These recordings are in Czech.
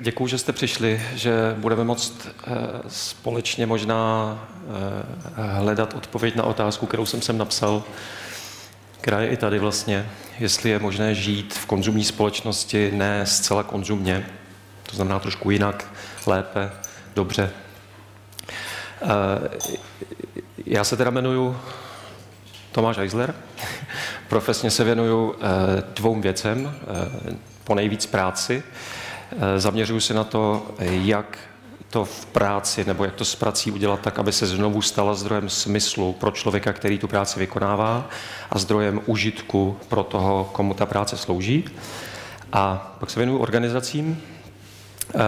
děkuji, že jste přišli, že budeme moct eh, společně možná eh, hledat odpověď na otázku, kterou jsem sem napsal, která je i tady vlastně, jestli je možné žít v konzumní společnosti ne zcela konzumně, to znamená trošku jinak, lépe, dobře. Eh, já se teda jmenuji Tomáš Eisler. Profesně se věnuju dvou věcem, po nejvíc práci. Eh, zaměřuju se na to, jak to v práci nebo jak to s prací udělat tak, aby se znovu stala zdrojem smyslu pro člověka, který tu práci vykonává a zdrojem užitku pro toho, komu ta práce slouží. A pak se věnuju organizacím, eh,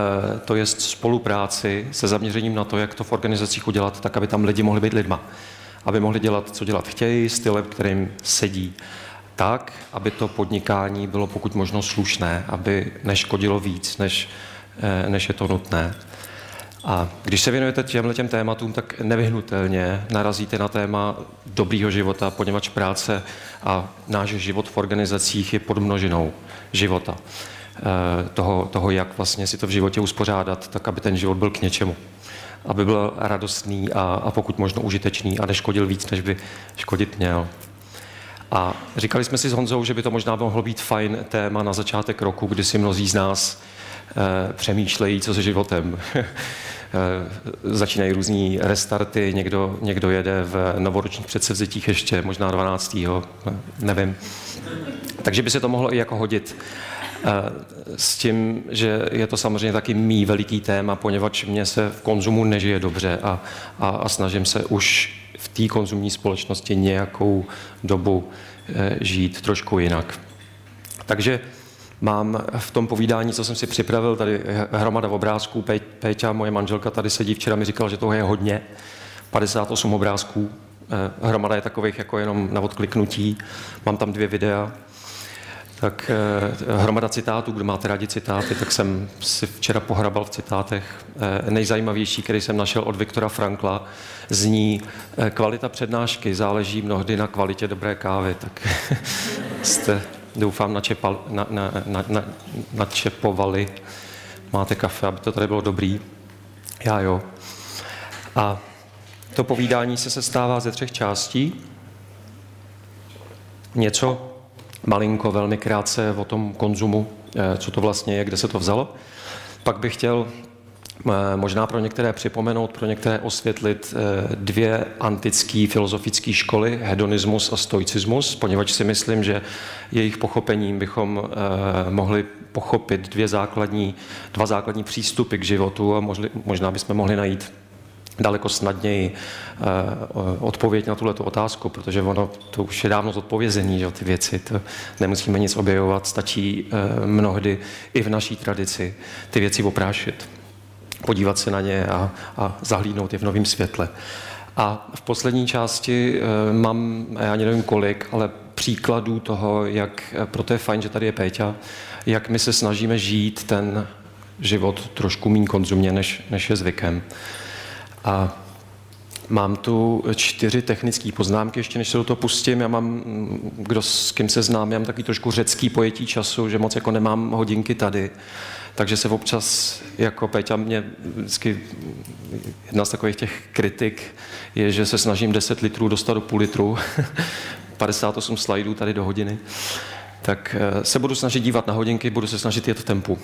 to je spolupráci se zaměřením na to, jak to v organizacích udělat tak, aby tam lidi mohli být lidma. Aby mohli dělat, co dělat chtějí, stylem, kterým sedí tak, aby to podnikání bylo pokud možno slušné, aby neškodilo víc, než, eh, než je to nutné. A když se věnujete těmhle těm tématům, tak nevyhnutelně narazíte na téma dobrýho života, poněvadž práce a náš život v organizacích je podmnožinou života. Eh, toho, toho, jak vlastně si to v životě uspořádat, tak aby ten život byl k něčemu. Aby byl radostný a, a pokud možno užitečný a neškodil víc, než by škodit měl. A říkali jsme si s Honzou, že by to možná mohlo být fajn téma na začátek roku, kdy si mnozí z nás e, přemýšlejí, co se životem. e, začínají různý restarty, někdo, někdo jede v novoročních předsevzetích ještě, možná 12. nevím. Takže by se to mohlo i jako hodit. S tím, že je to samozřejmě taky mý veliký téma, poněvadž mě se v konzumu nežije dobře a, a, a snažím se už té konzumní společnosti nějakou dobu eh, žít trošku jinak. Takže mám v tom povídání, co jsem si připravil, tady hromada obrázků. Péťa, moje manželka, tady sedí včera, mi říkal, že toho je hodně. 58 obrázků. Eh, hromada je takových jako jenom na odkliknutí. Mám tam dvě videa tak eh, hromada citátů, kdo máte rádi citáty, tak jsem si včera pohrabal v citátech. Eh, nejzajímavější, který jsem našel od Viktora Frankla, zní eh, kvalita přednášky záleží mnohdy na kvalitě dobré kávy, tak jste, doufám, načepal, na, na, na, na, načepovali. Máte kafe, aby to tady bylo dobrý. Já jo. A to povídání se sestává ze třech částí. Něco malinko, velmi krátce o tom konzumu, eh, co to vlastně je, kde se to vzalo. Pak bych chtěl eh, možná pro některé připomenout, pro některé osvětlit eh, dvě antické filozofické školy, hedonismus a stoicismus, poněvadž si myslím, že jejich pochopením bychom mohli pochopit dvě základní, dva základní přístupy k životu a možná bychom mohli najít daleko snadněji eh, odpověď na tuhle otázku, protože ono to už je dávno zodpovězení, že ty věci, to nemusíme nic objevovat, stačí eh, mnohdy i v naší tradici ty věci oprášit, podívat se na ně a, a zahlídnout je v novém světle. A v poslední části eh, mám, já nevím kolik, ale příkladů toho, jak, proto je fajn, že tady je Péťa, jak my se snažíme žít ten život trošku méně konzumně, než, než je zvykem. A Mám tu čtyři technické poznámky, ještě než se do toho pustím. Já mám, kdo s kým se znám, já mám takový trošku řecký pojetí času, že moc jako nemám hodinky tady. Takže se občas, jako Peťa mě vždycky, jedna z takových těch kritik je, že se snažím 10 litrů dostat do půl litru, 58 slajdů tady do hodiny. Tak eh, se budu snažit dívat na hodinky, budu se snažit jet v tempu.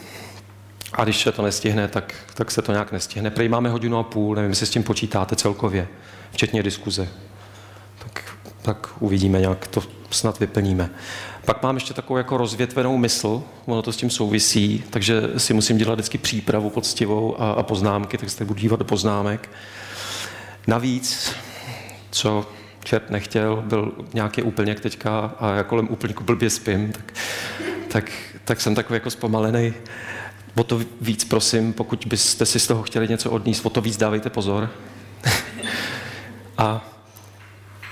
A když se to nestihne, tak, tak se to nějak nestihne. Prý máme hodinu a půl, nevím, jestli s tím počítáte celkově, včetně diskuze. Tak, tak uvidíme, jak to snad vyplníme. Pak mám ještě takovou jako rozvětvenou mysl, ono to s tím souvisí, takže si musím dělat vždycky přípravu poctivou a, a poznámky, tak se budu dívat do poznámek. Navíc, co čert nechtěl, byl nějaký úplněk teďka a já kolem úplňku blbě spím, tak, tak, tak jsem takový jako zpomalený o to víc prosím, pokud byste si z toho chtěli něco odníst, o to víc dávejte pozor. a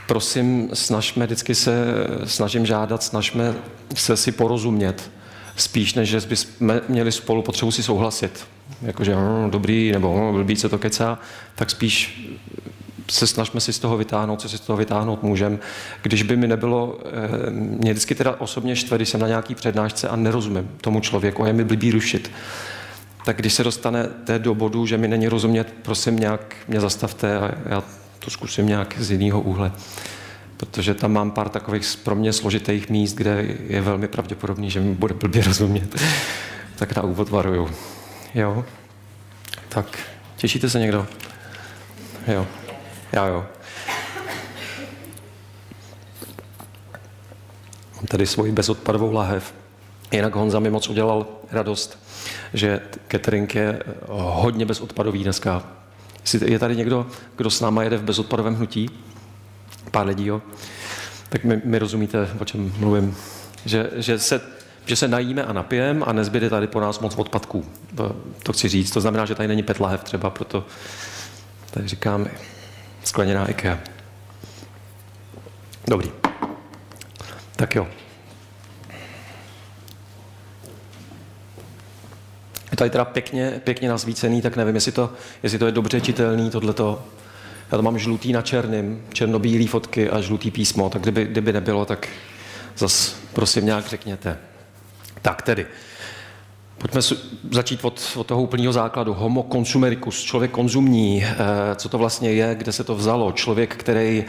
prosím, snažme, vždycky se snažím žádat, snažme se si porozumět, spíš než že bychom měli spolu potřebu si souhlasit. Jakože hm, dobrý, nebo hm, blbý, co to kecá, tak spíš se snažme si z toho vytáhnout, co si z toho vytáhnout můžeme. Když by mi nebylo, eh, mě vždycky teda osobně štve, když jsem na nějaký přednášce a nerozumím tomu člověku a je mi blbý rušit. tak když se dostanete do bodu, že mi není rozumět, prosím nějak mě zastavte a já to zkusím nějak z jiného úhle. Protože tam mám pár takových pro mě složitých míst, kde je velmi pravděpodobný, že mi bude blbě rozumět. tak na úvod varuju. Jo? Tak, těšíte se někdo? Jo. Já jo. Mám tady svoji bezodpadovou lahev. Jinak Honza mi moc udělal radost, že catering je hodně bezodpadový dneska. Je tady někdo, kdo s náma jede v bezodpadovém hnutí? Pár lidí, jo? Tak mi, mi rozumíte, o čem mluvím. Že, že, se, že se najíme a napijem a nezbyde tady po nás moc odpadků. To, to chci říct. To znamená, že tady není pět lahev třeba, proto tady říkám skleněná IKEA. Dobrý. Tak jo. Je tady teda pěkně, pěkně nazvícený, tak nevím, jestli to, jestli to je dobře čitelný, tohleto. Já to mám žlutý na černým, černobílý fotky a žlutý písmo, tak kdyby, kdyby nebylo, tak zas prosím nějak řekněte. Tak tedy, pojďme začít od, od toho úplného základu. Homo consumericus, člověk konzumní, eh, co to vlastně je, kde se to vzalo. Člověk, který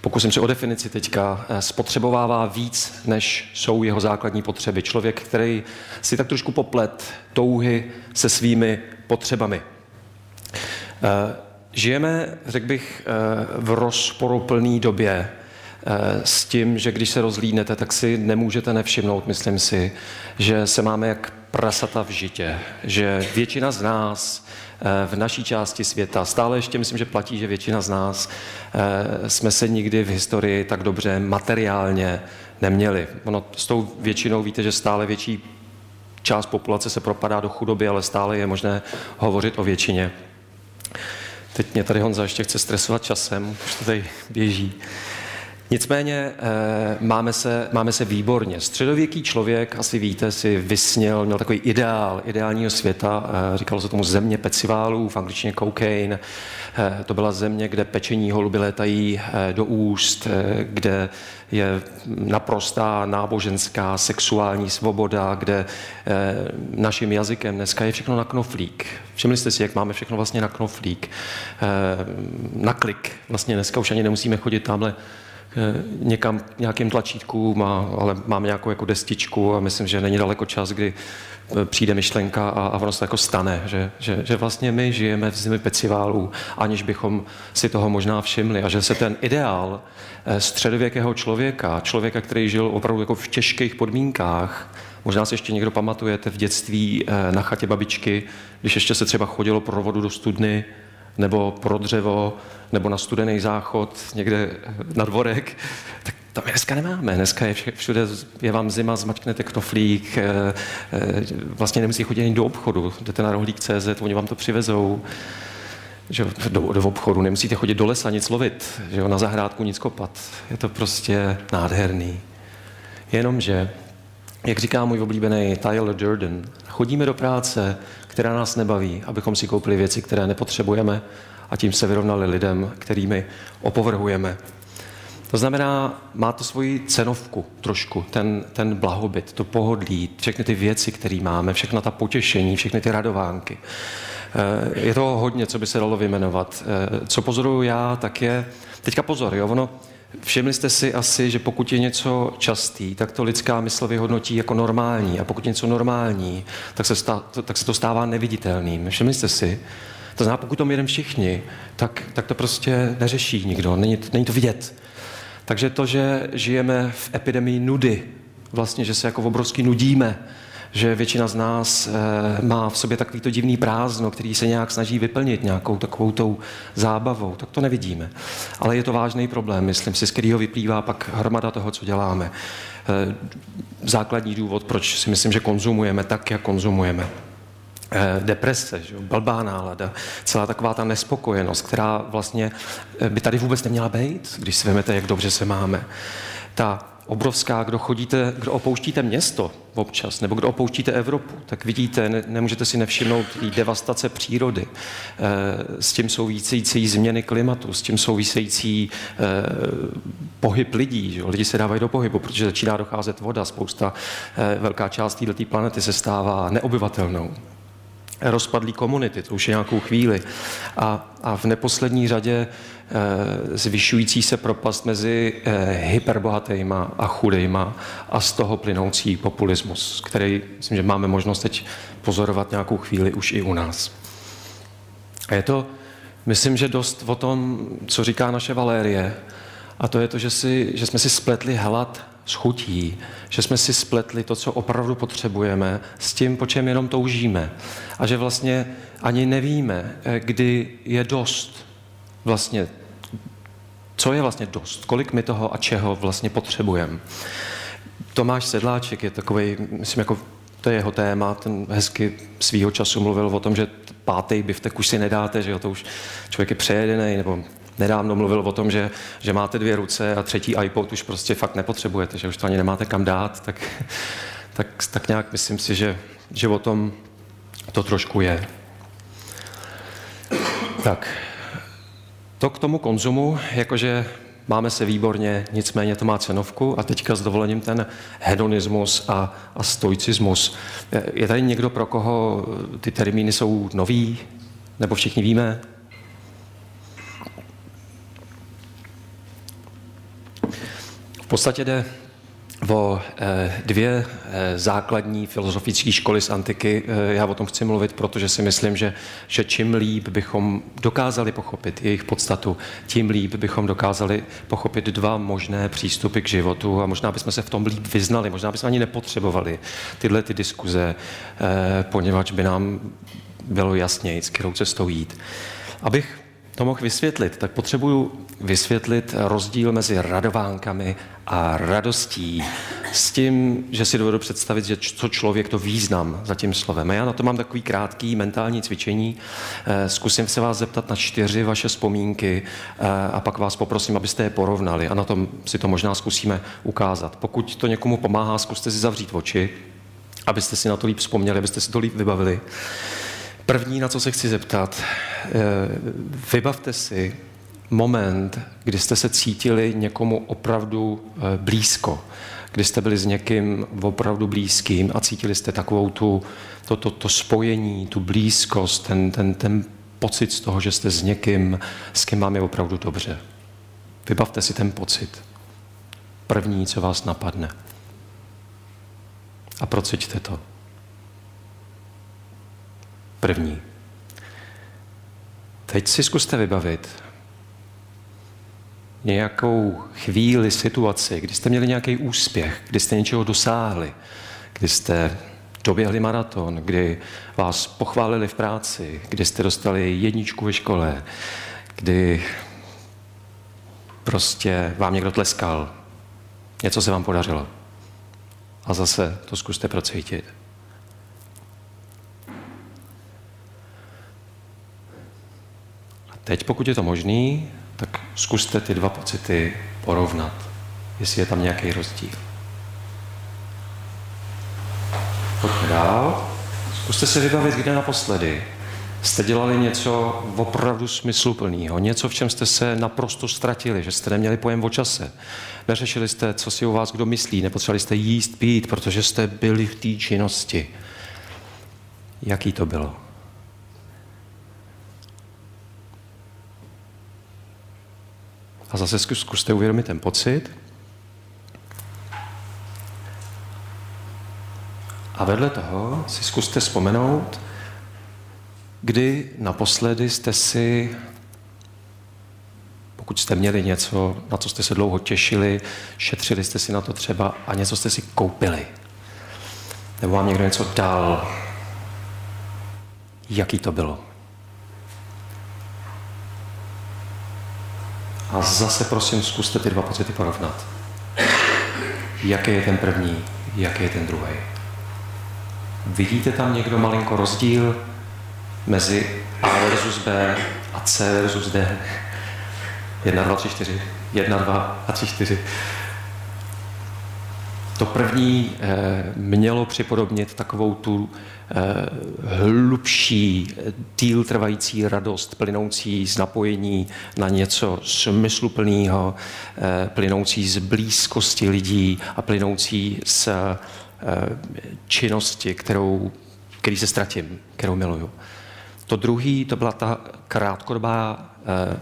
pokusím se o definici teďka, eh, spotřebovává víc, než jsou jeho základní potřeby. Člověk, který si tak trošku poplet touhy se svými potřebami. Eh, žijeme, řekl bych, v rozporuplné době s tím, že když se rozlídnete, tak si nemůžete nevšimnout, myslím si, že se máme jak prasata v žitě, že většina z nás v naší části světa. Stále ještě myslím, že platí, že většina z nás eh, jsme se nikdy v historii tak dobře materiálně neměli. Ono s tou většinou víte, že stále větší část populace se propadá do chudoby, ale stále je možné hovořit o většině. Teď mě tady Honza ještě chce stresovat časem, už to tady běží. Nicméně eh, máme se, máme se výborně. Středověký člověk, asi víte, si vysněl, měl takový ideál, ideálního světa, eh, říkalo se tomu země peciválů, v angličtině cocaine. Eh, to byla země, kde pečení holuby létají do úst, kde je naprostá náboženská sexuální svoboda, kde naším jazykem dneska je všechno na knoflík. Všimli jste si, jak máme všechno vlastně na knoflík, na klik. Vlastně dneska už ani nemusíme chodit tamhle někam nějakým tlačítku, má, ale mám nějakou jako destičku a myslím, že není daleko čas, kdy eh, přijde myšlenka a, a ono se jako stane, že, že, že vlastně my žijeme v zemi peciválů, aniž bychom si toho možná všimli a že se ten ideál eh, středověkého člověka, člověka, který žil opravdu jako v těžkých podmínkách, Možná si ještě někdo pamatujete v dětství na chatě babičky, když ještě se třeba chodilo pro vodu do studny, nebo pro dřevo, nebo na studený záchod někde na dvorek, tak to my dneska nemáme. Dneska je všude, je vám zima, zmačknete knoflík, eh, eh, vlastně nemusí chodit ani do obchodu. Jdete na rohlík.cz, oni vám to přivezou že do, do obchodu, nemusíte chodit do lesa nic lovit, že na zahrádku nic kopat. Je to prostě nádherný. Jenomže, jak říká můj oblíbený Tyler Durden, chodíme do práce, která nás nebaví, abychom si koupili věci, které nepotřebujeme a tím se vyrovnali lidem, kterými opovrhujeme. To znamená, má to svoji cenovku trošku, ten, ten blahobyt, to pohodlí, všechny ty věci, které máme, všechna ta potěšení, všechny ty radovánky. Eh, je to hodně, co by se dalo vyjmenovat. Eh, co pozoruju já, tak je, teďka pozor, jo, ono, Všimli jste si asi, že pokud je něco častý, tak to lidská mysl vyhodnotí jako normální. A pokud je něco normální, tak se, stá, tak se to stává neviditelným. Všimli jste si? To znamená, pokud to jedeme všichni, tak, tak to prostě neřeší nikdo. Není, není to vidět. Takže to, že žijeme v epidemii nudy, vlastně, že se jako obrovsky nudíme, že většina z nás e, má v sobě takovýto divný prázdno, který se nějak snaží vyplnit nějakou takovou tou zábavou, tak to nevidíme. Ale je to vážný problém, myslím si, z kterého vyplývá pak hromada toho, co děláme. E, základní důvod, proč si myslím, že konzumujeme tak, jak konzumujeme eh, deprese, že blbá nálada, celá taková ta nespokojenost, která vlastně by tady vůbec neměla být, když si vezmete, jak dobře se máme. Ta obrovská, kdo chodíte, kdo opouštíte město občas, nebo kdo opouštíte Evropu, tak vidíte, ne, nemůžete si nevšimnout devastace přírody, e, s tím související změny klimatu, s tím související e, pohyb lidí. Že? Lidi se dávají do pohybu, protože začíná docházet voda, spousta, e, velká část této planety se stává neobyvatelnou. rozpadlý komunity, to už je nějakou chvíli. A, a v neposlední řadě zvyšující se propast mezi e, hyperbohatýma a chudejma a z toho plynoucí populismus, který myslím, že máme možnost teď pozorovat nějakou chvíli už i u nás. A je to, myslím, že dost o tom, co říká naše Valérie, a to je to, že, si, že jsme si spletli helat s chutí, že jsme si spletli to, co opravdu potřebujeme, s tím, po čem jenom toužíme. A že vlastně ani nevíme, eh, kdy je dost. Vlastně, co je vlastně dost, kolik my toho a čeho vlastně potřebujeme. Tomáš Sedláček je takový, myslím, jako to je jeho téma, ten hezky svýho času mluvil o tom, že pátý biftek už si nedáte, že jo, to už člověk je přejedený, nebo nedávno mluvil o tom, že, že máte dvě ruce a třetí iPod už prostě fakt nepotřebujete, že už to ani nemáte kam dát, tak, tak, tak nějak myslím si, že, že o tom to trošku je. Tak, to k tomu konzumu, jakože máme se výborně, nicméně to má cenovku a teďka s dovolením ten hedonismus a, a stoicismus. Je tady někdo, pro koho ty termíny jsou nový, nebo všichni víme? V podstatě jde o eh, dvě eh, základní filozofické školy z antiky. Eh, já o tom chci mluvit, protože si myslím, že, že čím líp bychom dokázali pochopit jejich podstatu, tím líp bychom dokázali pochopit dva možné přístupy k životu a možná bychom se v tom líp vyznali, možná bychom ani nepotřebovali tyhle ty diskuze, poněvadž by nám bylo jasněji, kterou cestou jít. Abych to mohl vysvětlit, tak potřebuju vysvětlit rozdíl mezi radovánkami a radostí s tím, že si dovedu představit, že co člověk to význam za tím slovem. A já na to mám takový krátký mentální cvičení. Eh, zkusím se vás zeptat na čtyři vaše vzpomínky eh, a pak vás poprosím, abyste je porovnali a na tom si to možná zkusíme ukázat. Pokud to někomu pomáhá, zkuste si zavřít oči, abyste si na to líp vzpomněli, abyste si to líp vybavili. První, na co se chci zeptat, eh, vybavte si moment, kdy jste se cítili někomu opravdu eh, blízko, kdy jste byli s někým opravdu blízkým a cítili jste takovou tu, to, to, to spojení, tu blízkost, ten, ten, ten pocit z toho, že jste s někým, s kým vám je opravdu dobře. Vybavte si ten pocit. První, co vás napadne. A prociťte to. První. Teď si zkuste vybavit nějakou chvíli, situaci, kdy jste měli nějaký úspěch, kdy jste něčeho dosáhli, kdy jste doběhli maraton, kdy vás pochválili v práci, kdy jste dostali jedničku ve škole, kdy prostě vám někdo tleskal, něco se vám podařilo. A zase to zkuste procítit. Teď, pokud je to možný, tak zkuste ty dva pocity porovnat, jestli je tam nějaký rozdíl. Pojďme dál. Zkuste se vybavit, kde naposledy jste dělali něco opravdu smysluplného, něco, v čem jste se naprosto ztratili, že jste neměli pojem o čase. Neřešili jste, co si o vás kdo myslí, nepotřebovali jste jíst, pít, protože jste byli v té činnosti. Jaký to bylo? A zase zkuste uvědomit ten pocit. A vedle toho si zkuste vzpomenout, kdy naposledy jste si, pokud jste měli něco, na co jste se dlouho těšili, šetřili jste si na to třeba a něco jste si koupili. Nebo vám někdo něco dal. Jaký to bylo? A zase prosím, zkuste ty dva pocity porovnat. Jaký je ten první, jaký je ten druhý. Vidíte tam někdo malinko rozdíl mezi A versus B a C versus D? Jedna, dva, tři, čtyři. Jedna, dva a tři, čtyři. To první eh, mělo připodobnit takovou tu hlubší, díl trvající radost, plynoucí z napojení na něco smysluplného, eh, plynoucí z blízkosti lidí a plynoucí z činnosti, kterou který se ztratím, kterou miluju. To druhý, to byla ta krátkodobá, eh,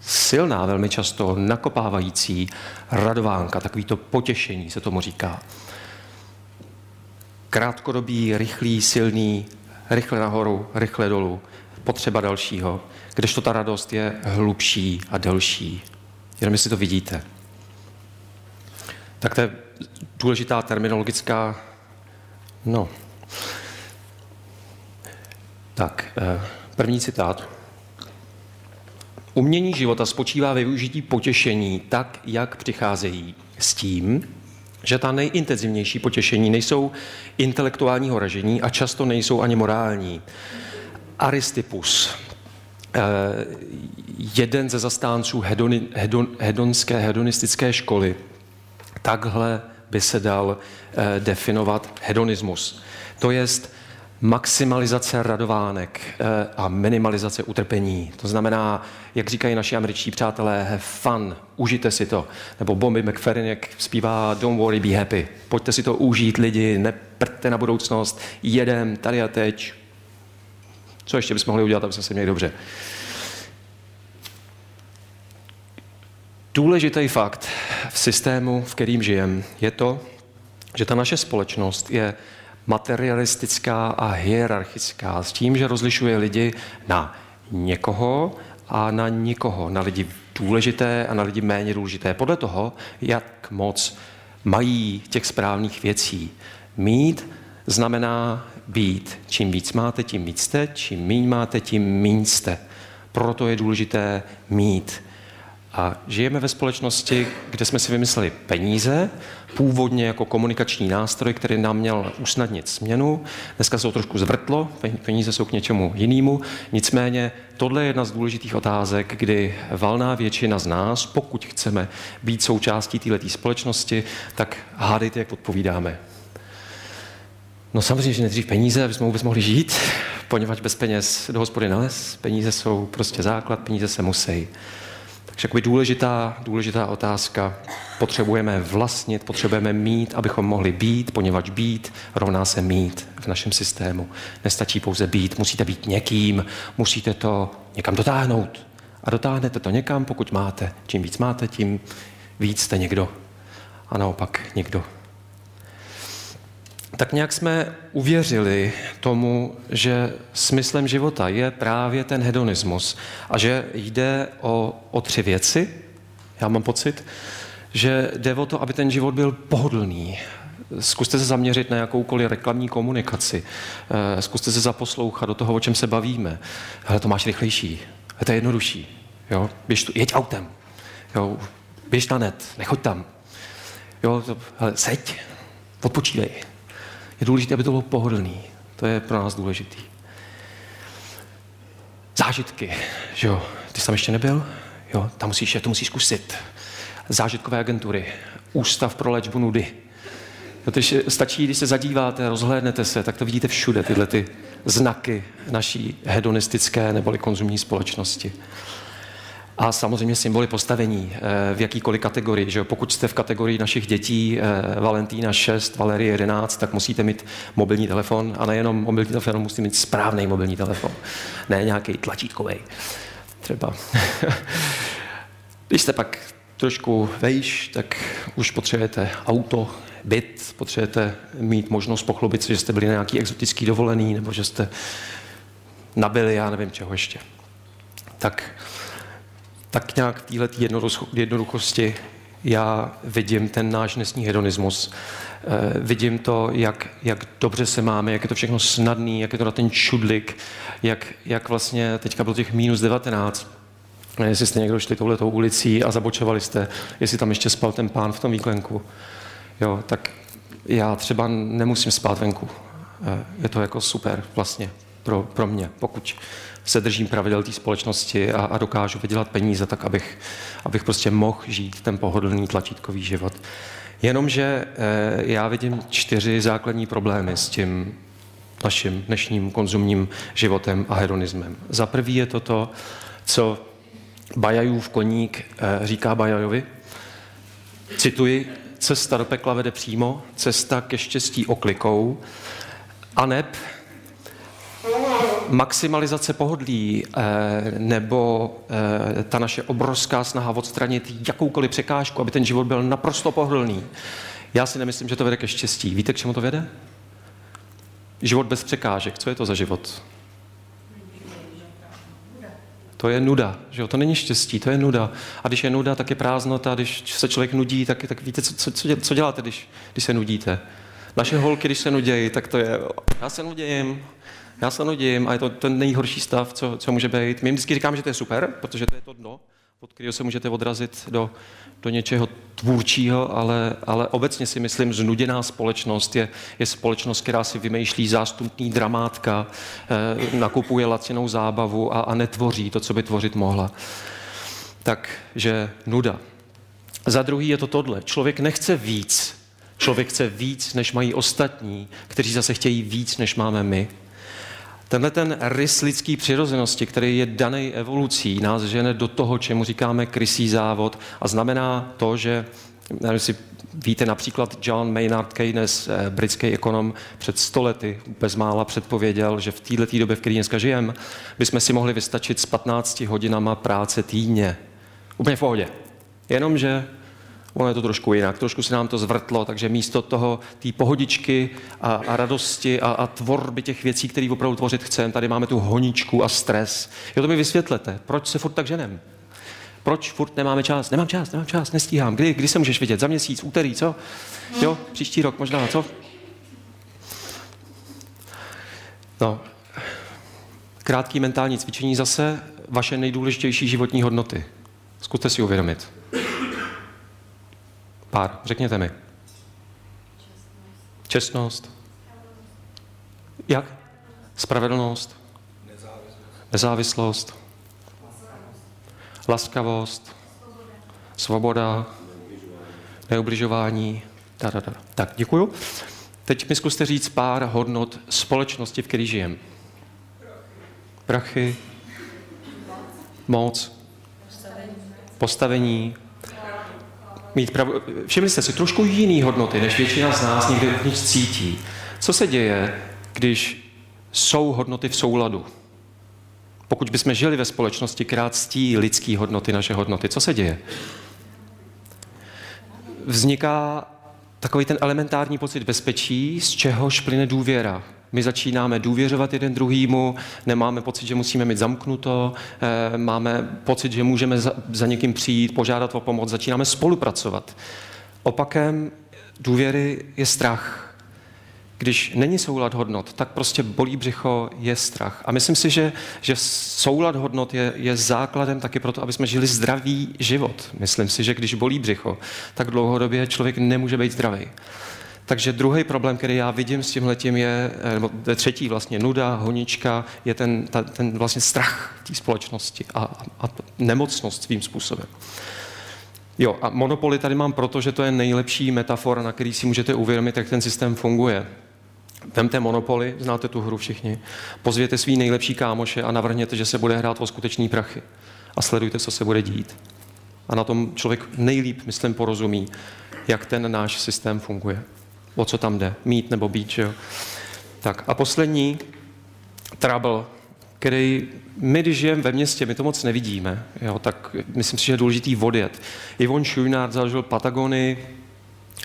silná, velmi často nakopávající radovánka, takový to potěšení se tomu říká. Krátkodobý, rychlý, silný, rychle nahoru, rychle dolů, potřeba dalšího, kdežto ta radost je hlubší a delší. Jenom jestli to vidíte. Tak to je důležitá terminologická, no. Tak, eh, první citát. Umění života spočívá ve využití potěšení tak, jak přicházejí s tím, že ta nejintenzivnější potěšení nejsou intelektuálního ražení a často nejsou ani morální. Aristippus, eh, jeden ze zastánců hedoni, hedon, hedonské, hedonistické školy, takhle by se dal eh, definovat hedonismus. To jest maximalizace radovánek eh, a minimalizace utrpení. To znamená, jak říkají naši američtí přátelé, have fun, užijte si to. Nebo Bobby McFerrin, jak zpívá Don't worry, be happy. Pojďte si to užít, lidi, neprte na budoucnost, jedem, tady a teď. Co ještě bychom mohli udělat, aby jsme se měli dobře? Důležitý fakt v systému, v kterým žijem, je to, že ta naše společnost je materialistická a hierarchická s tím, že rozlišuje lidi na někoho a na nikoho, na lidi důležité a na lidi méně důležité. Podle toho, jak moc mají těch správných věcí. Mít znamená být. Čím víc máte, tím víc jste, čím méně máte, tím méně jste. Proto je důležité mít. A žijeme ve společnosti, kde jsme si vymysleli peníze, původně jako komunikační nástroj, který nám měl usnadnit směnu. Dneska to trošku zvrtlo, peníze jsou k něčemu jinému. Nicméně tohle je jedna z důležitých otázek, kdy valná většina z nás, pokud chceme být součástí této společnosti, tak hádejte, jak odpovídáme. No samozřejmě, že nejdřív peníze, aby jsme vůbec mohli žít, poněvadž bez peněz do hospody nales. Peníze jsou prostě základ, peníze se musí. Takže důležitá, důležitá otázka. Potřebujeme vlastnit, potřebujeme mít, abychom mohli být, poněvadž být rovná se mít v našem systému. Nestačí pouze být, musíte být někým, musíte to někam dotáhnout. A dotáhnete to někam, pokud máte. Čím víc máte, tím víc jste někdo. A naopak někdo tak nějak jsme uvěřili tomu, že smyslem života je právě ten hedonismus a že jde o, o tři věci. Já mám pocit, že jde o to, aby ten život byl pohodlný. Zkuste se zaměřit na jakoukoliv reklamní komunikaci. Eh, zkuste se zaposlouchat do toho, o čem se bavíme. Hele, to máš rychlejší. To je jednodušší. Jo? Běž tu, jeď autem. Jo? Běž na net, nechoď tam. Jo, to, hele, seď, odpočívej je důležité, aby to bylo pohodlný. To je pro nás důležitý. Zážitky, že jo. Ty jsi tam ještě nebyl? Jo, tam musíš, to musíš zkusit. Zážitkové agentury, Ústav pro léčbu nudy. Když stačí, když se zadíváte, rozhlédnete se, tak to vidíte všude, tyhle ty znaky naší hedonistické neboli konzumní společnosti. A samozřejmě symboly postavení eh, v jakýkoliv kategorii. Že Pokud jste v kategorii našich dětí eh, Valentína 6, Valerie 11, tak musíte mít mobilní telefon a nejenom mobilní telefon, musíte mít správný mobilní telefon, ne nějaký tlačítkový. Třeba. Když jste pak trošku vejš, tak už potřebujete auto, byt, potřebujete mít možnost pochlubit se, že jste byli na nějaký exotický dovolený, nebo že jste nabili, já nevím čeho ještě. Tak tak nějak v téhle jednoduchosti já vidím ten náš dnesní hedonismus. Eh, vidím to, jak, jak dobře se máme, jak je to všechno snadný, jak je to na ten čudlik, jak, jak vlastně teďka bylo těch minus 19. Jestli jste někdo šli touhletou ulicí a zabočovali jste, jestli tam ještě spal ten pán v tom výklenku, jo, tak já třeba nemusím spát venku. Eh, je to jako super vlastně pro, pro mě, pokud se držím pravidel té společnosti a, a dokážu vydělat peníze, tak abych, abych prostě mohl žít ten pohodlný tlačítkový život. Jenomže eh, já vidím čtyři základní problémy s tím naším dnešním konzumním životem a hedonismem. Za prvý je to to, co Bajajův koník eh, říká Bajajovi. Cituji, cesta do pekla vede přímo, cesta ke štěstí oklikou, a neb maximalizace pohodlí eh, nebo eh, ta naše obrovská snaha odstranit jakoukoliv překážku, aby ten život byl naprosto pohodlný, já si nemyslím, že to vede ke štěstí. Víte, k čemu to vede? Život bez překážek. Co je to za život? To je nuda, že jo? To není štěstí, to je nuda. A když je nuda, tak je prázdnota. Když se člověk nudí, tak, tak víte, co, co, co děláte, když, když se nudíte? Naše holky, když se nudějí, tak to je, já se nudím, já se nudím a je to ten nejhorší stav, co, co může být. My jim vždycky říkáme, že to je super, protože to je to dno, od kterého se můžete odrazit do, do něčeho tvůrčího, ale, ale obecně si myslím, znuděná společnost je, je společnost, která si vymýšlí zástupný dramátka, eh, nakupuje lacinou zábavu a, a netvoří to, co by tvořit mohla. Takže nuda. Za druhý je to tohle. Člověk nechce víc. Člověk chce víc, než mají ostatní, kteří zase chtějí víc, než máme my. Tenhle ten rys lidské přirozenosti, který je daný evolucí, nás žene do toho, čemu říkáme krysí závod a znamená to, že nevím, jestli víte například John Maynard Keynes, eh, britský ekonom, před stolety bezmála předpověděl, že v této době, v které dneska žijeme, bychom si mohli vystačit s 15 hodinama práce týdně. Úplně v pohodě. Jenomže ono je to trošku jinak, trošku se nám to zvrtlo, takže místo toho té pohodičky a, a radosti a, a tvorby těch věcí, které opravdu tvořit chceme, tady máme tu honičku a stres. Jo, to mi vysvětlete, proč se furt tak ženem? Proč furt nemáme čas? Nemám čas, nemám čas, nestíhám. Kdy, kdy se můžeš vidět? Za měsíc, úterý, co? Jo, příští rok možná, co? No, krátký mentální cvičení zase vaše nejdůležitější životní hodnoty. Zkuste si uvědomit. Pár, řekněte mi. Čestnost. Jak? Spravedlnost. Nezávislost. Laskavost. Svoboda. Neubližování. Da, da, da. Tak, děkuju. Teď mi zkuste říct pár hodnot společnosti, v které žijeme. Prachy, moc, postavení, mít prav... Všimli jste si trošku jiný hodnoty, než většina z nás někde uvnitř cítí. Co se děje, když jsou hodnoty v souladu? Pokud bychom žili ve společnosti, která ctí lidský hodnoty, naše hodnoty, co se děje? Vzniká takový ten elementární pocit bezpečí, z čehož plyne důvěra. My začínáme důvěřovat jeden druhýmu, nemáme pocit, že musíme mít zamknuto, eh, máme pocit, že můžeme za, někým přijít, požádat o pomoc, začínáme spolupracovat. Opakem důvěry je strach. Když není soulad hodnot, tak prostě bolí břicho, je strach. A myslím si, že, že soulad hodnot je, je základem taky proto, aby jsme žili zdravý život. Myslím si, že když bolí břicho, tak dlouhodobě člověk nemůže být zdravý. Takže druhý problém, který já vidím s tímhletím je, eh, nebo třetí vlastně nuda, honička, je ten, ta, ten vlastně strach té společnosti a, a nemocnost svým způsobem. Jo, a monopoly tady mám proto, že to je nejlepší metafora, na který si můžete uvědomit, jak ten systém funguje. Vemte monopoly, znáte tu hru všichni, pozvěte svý nejlepší kámoše a navrhněte, že se bude hrát o skutečný prachy. A sledujte, co se bude dít. A na tom člověk nejlíp, myslím, porozumí, jak ten náš systém funguje o co tam jde, mít nebo být, že jo. Tak a poslední, trouble, který my, když žijeme ve městě, my to moc nevidíme, jo, tak myslím si, že je důležitý odjet. Ivon Šujnard založil Patagony,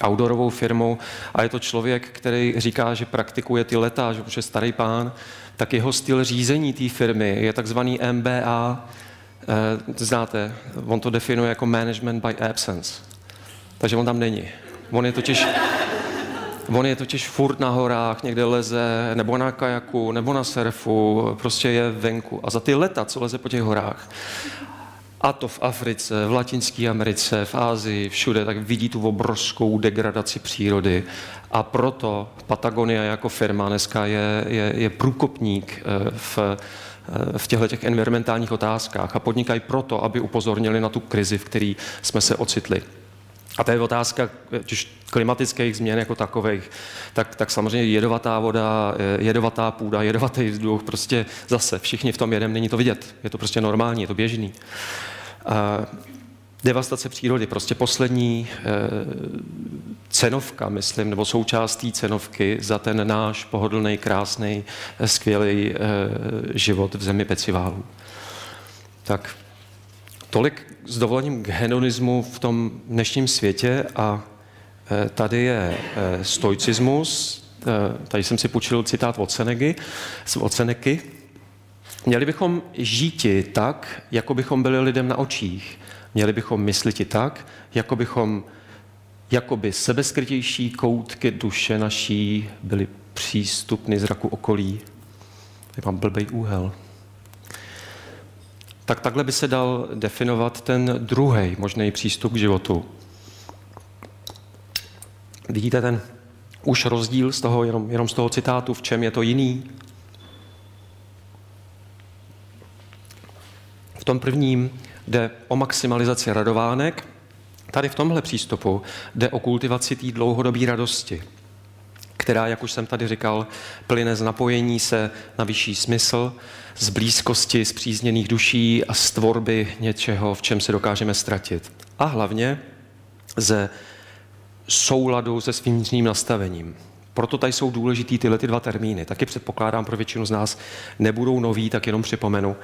outdoorovou firmu a je to člověk, který říká, že praktikuje ty leta, že je starý pán, tak jeho styl řízení té firmy je takzvaný MBA, eh, znáte, on to definuje jako management by absence. Takže on tam není. On je totiž On je totiž furt na horách, někde leze, nebo na kajaku, nebo na surfu, prostě je venku. A za ty leta, co leze po těch horách, a to v Africe, v Latinské Americe, v Ázii, všude, tak vidí tu obrovskou degradaci přírody. A proto Patagonia jako firma dneska je, je, je průkopník eh, v, eh, v těchto těch environmentálních otázkách a podnikají proto, aby upozornili na tu krizi, v které jsme se ocitli. A to je otázka klimatických změn jako takových. Tak, tak samozřejmě jedovatá voda, jedovatá půda, jedovatý vzduch, prostě zase všichni v tom jedem, není to vidět. Je to prostě normální, je to běžný. A devastace přírody, prostě poslední eh, cenovka, myslím, nebo součástí cenovky za ten náš pohodlný, krásný, eh, skvělý eh, život v zemi Peciválů. Tak tolik s dovolením k hedonismu v tom dnešním světě a tady je stoicismus, tady jsem si půjčil citát od Senegy, od Seneky. Měli bychom žíti tak, jako bychom byli lidem na očích. Měli bychom myslit i tak, jako bychom jakoby sebeskrytější koutky duše naší byly přístupny zraku okolí. Je mám blbej úhel. Tak takhle by se dal definovat ten druhý možný přístup k životu. Vidíte ten už rozdíl z toho, jenom, jenom z toho citátu, v čem je to jiný? V tom prvním jde o maximalizaci radovánek, tady v tomhle přístupu jde o kultivaci té dlouhodobé radosti, která, jak už jsem tady říkal, plyne z napojení se na vyšší smysl, z blízkosti zpřízněných duší a z tvorby něčeho, v čem se dokážeme ztratit. A hlavně ze souladu se svým vnitřním nastavením. Proto tady jsou důležitý tyhle ty dva termíny. Taky předpokládám, pro většinu z nás nebudou nový, tak jenom připomenu.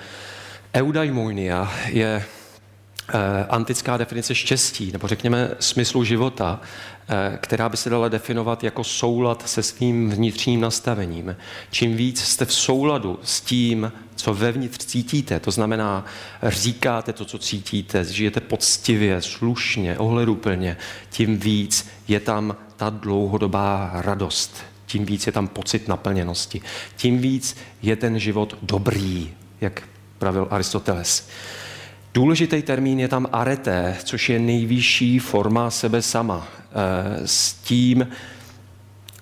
Eudaimonia je antická definice štěstí, nebo řekněme smyslu života, eh, která by se dala definovat jako soulad se svým vnitřním nastavením. Čím víc jste v souladu s tím, co vevnitř cítíte, to znamená, říkáte to, co cítíte, žijete poctivě, slušně, ohleduplně, tím víc je tam ta dlouhodobá radost, tím víc je tam pocit naplněnosti, tím víc je ten život dobrý, jak pravil Aristoteles. Důležitý termín je tam arete, což je nejvyšší forma sebe sama. Eh, s tím,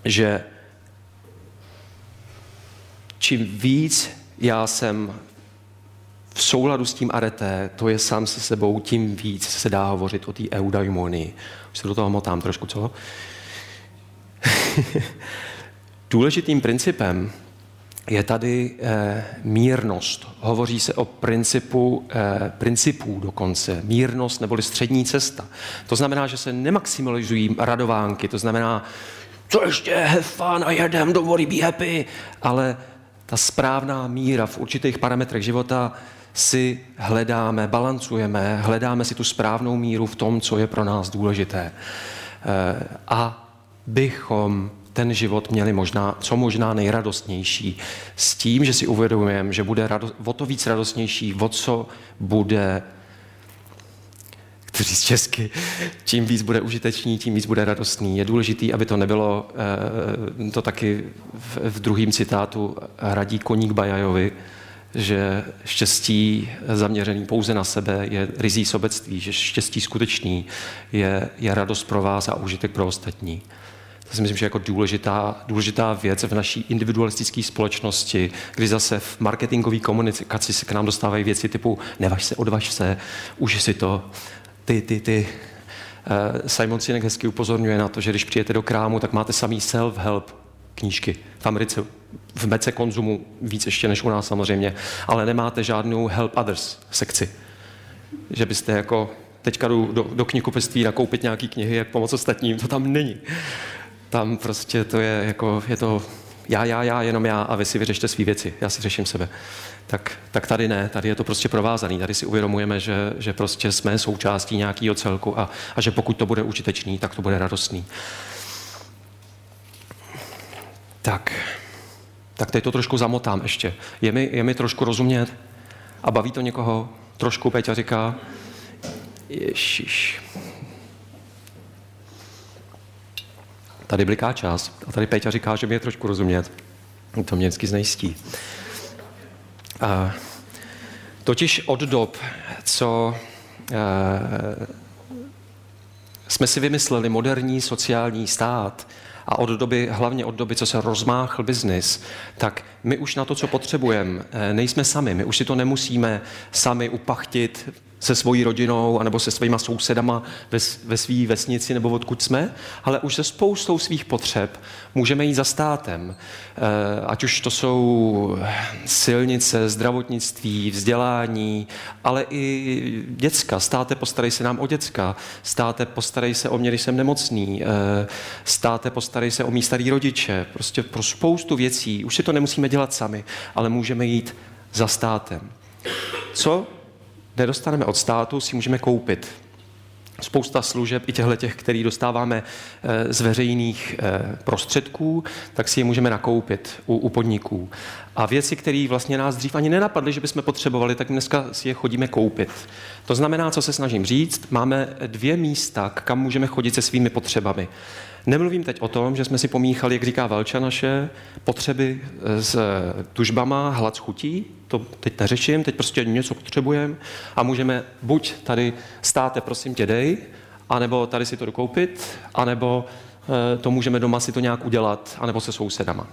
že čím víc já jsem v souladu s tím areté, to je sám se sebou, tím víc se dá hovořit o té eudaimonii. Už se do toho motám trošku, co? Důležitým principem je tady eh, mírnost. Hovoří se o principu, eh, principů dokonce. Mírnost neboli střední cesta. To znamená, že se nemaximalizují radovánky, to znamená, co ještě, have fun a jedem, don't worry, be happy, ale ta správná míra v určitých parametrech života si hledáme, balancujeme, hledáme si tu správnou míru v tom, co je pro nás důležité. Eh, a bychom ten život měli možná, co možná nejradostnější. S tím, že si uvědomujeme, že bude rado, o to víc radostnější, o co bude z česky, čím víc bude užitečný, tím víc bude radostný. Je důležité, aby to nebylo, eh, to taky v, v druhém citátu radí koník Bajajovi, že štěstí zaměřený pouze na sebe je rizí sobectví, že štěstí skutečný je, je radost pro vás a užitek pro ostatní. To si myslím, že jako důležitá, důležitá věc v naší individualistické společnosti, kdy zase v marketingové komunikaci se k nám dostávají věci typu nevaž se, odvaž se, uži si to, ty, ty, ty. Uh, Simon Sinek hezky upozorňuje na to, že když přijete do krámu, tak máte samý self-help knížky. V Americe v mece konzumu víc ještě než u nás samozřejmě, ale nemáte žádnou help others sekci. Že byste jako teďka jdu do, do knihkupectví nakoupit nějaký knihy, jak pomoct ostatním, to tam není tam prostě to je jako, je to já, já, já, jenom já a vy si vyřešte své věci, já si řeším sebe. Tak, tak tady ne, tady je to prostě provázaný, tady si uvědomujeme, že, že prostě jsme součástí nějakého celku a, a že pokud to bude užitečný, tak to bude radostný. Tak, tak teď to trošku zamotám ještě. Je mi, je mi trošku rozumět a baví to někoho? Trošku Peťa říká, Ježíš, Tady bliká čas a tady Péťa říká, že mi je trošku rozumět. To mě vždycky znejistí. A, totiž od dob, co a, jsme si vymysleli moderní sociální stát, a od doby, hlavně od doby, co se rozmáchl biznis, tak my už na to, co potřebujeme, nejsme sami. My už si to nemusíme sami upachtit se svojí rodinou anebo se svýma sousedama ve, ve své vesnici nebo odkud jsme, ale už se spoustou svých potřeb můžeme jít za státem. Eh, ať už to jsou silnice, zdravotnictví, vzdělání, ale i děcka. Státe, postarej se nám o děcka. Státe, postarej se o mě, když jsem nemocný. Eh, státe, postarej se o mý starý rodiče. Prostě pro spoustu věcí. Už si to nemusíme dělat sami, ale můžeme jít za státem. Co nedostaneme od státu, si můžeme koupit. Spousta služeb, i těchto těch, který dostáváme eh, z veřejných eh, prostředků, tak si je můžeme nakoupit u, u podniků. A věci, které vlastně nás dřív ani nenapadly, že bychom potřebovali, tak dneska si je chodíme koupit. To znamená, co se snažím říct, máme dvě místa, kam můžeme chodit se svými potřebami. Nemluvím teď o tom, že jsme si pomíchali, jak říká Velča, naše potřeby eh, s tužbama, hlad chutí, to teď neřeším, teď prostě něco potřebujeme a můžeme buď tady státe, prosím tě, dej, anebo tady si to dokoupit, anebo eh, to můžeme doma si to nějak udělat, anebo se sousedama.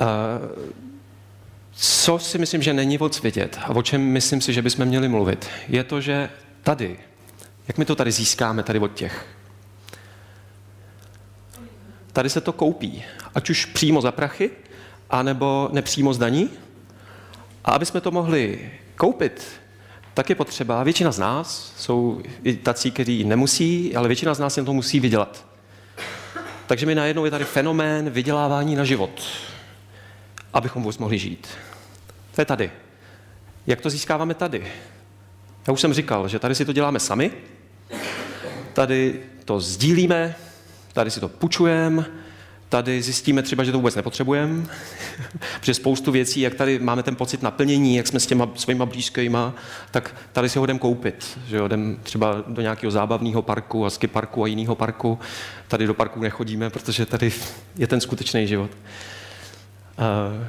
Eh, co si myslím, že není moc vidět a o čem myslím si, že bychom měli mluvit, je to, že tady, jak my to tady získáme, tady od těch, Tady se to koupí, ať už přímo za prachy, anebo nepřímo z daní. A aby jsme to mohli koupit, tak je potřeba, většina z nás jsou i tací, kteří nemusí, ale většina z nás jen to musí vydělat. Takže mi najednou je tady fenomén vydělávání na život, abychom vůbec mohli žít. To je tady. Jak to získáváme tady? Já už jsem říkal, že tady si to děláme sami, tady to sdílíme, tady si to půjčujeme, tady zjistíme třeba, že to vůbec nepotřebujeme, protože spoustu věcí, jak tady máme ten pocit naplnění, jak jsme s těma svýma blízkýma, tak tady si ho jdem koupit. Že jo? Jdem třeba do nějakého zábavního parku, a parku a jiného parku. Tady do parku nechodíme, protože tady je ten skutečný život. Uh,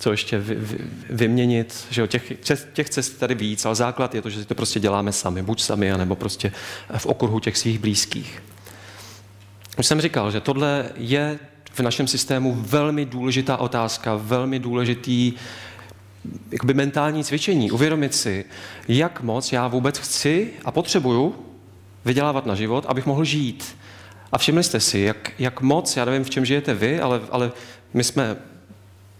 co ještě vy, vy, vyměnit, že jo, těch, těch cest tady víc, ale základ je to, že si to prostě děláme sami, buď sami, anebo prostě v okruhu těch svých blízkých. Už jsem říkal, že tohle je v našem systému velmi důležitá otázka, velmi důležitý jakoby mentální cvičení. Uvědomit si, jak moc já vůbec chci a potřebuju vydělávat na život, abych mohl žít. A všimli jste si, jak, jak moc, já nevím, v čem žijete vy, ale, ale my jsme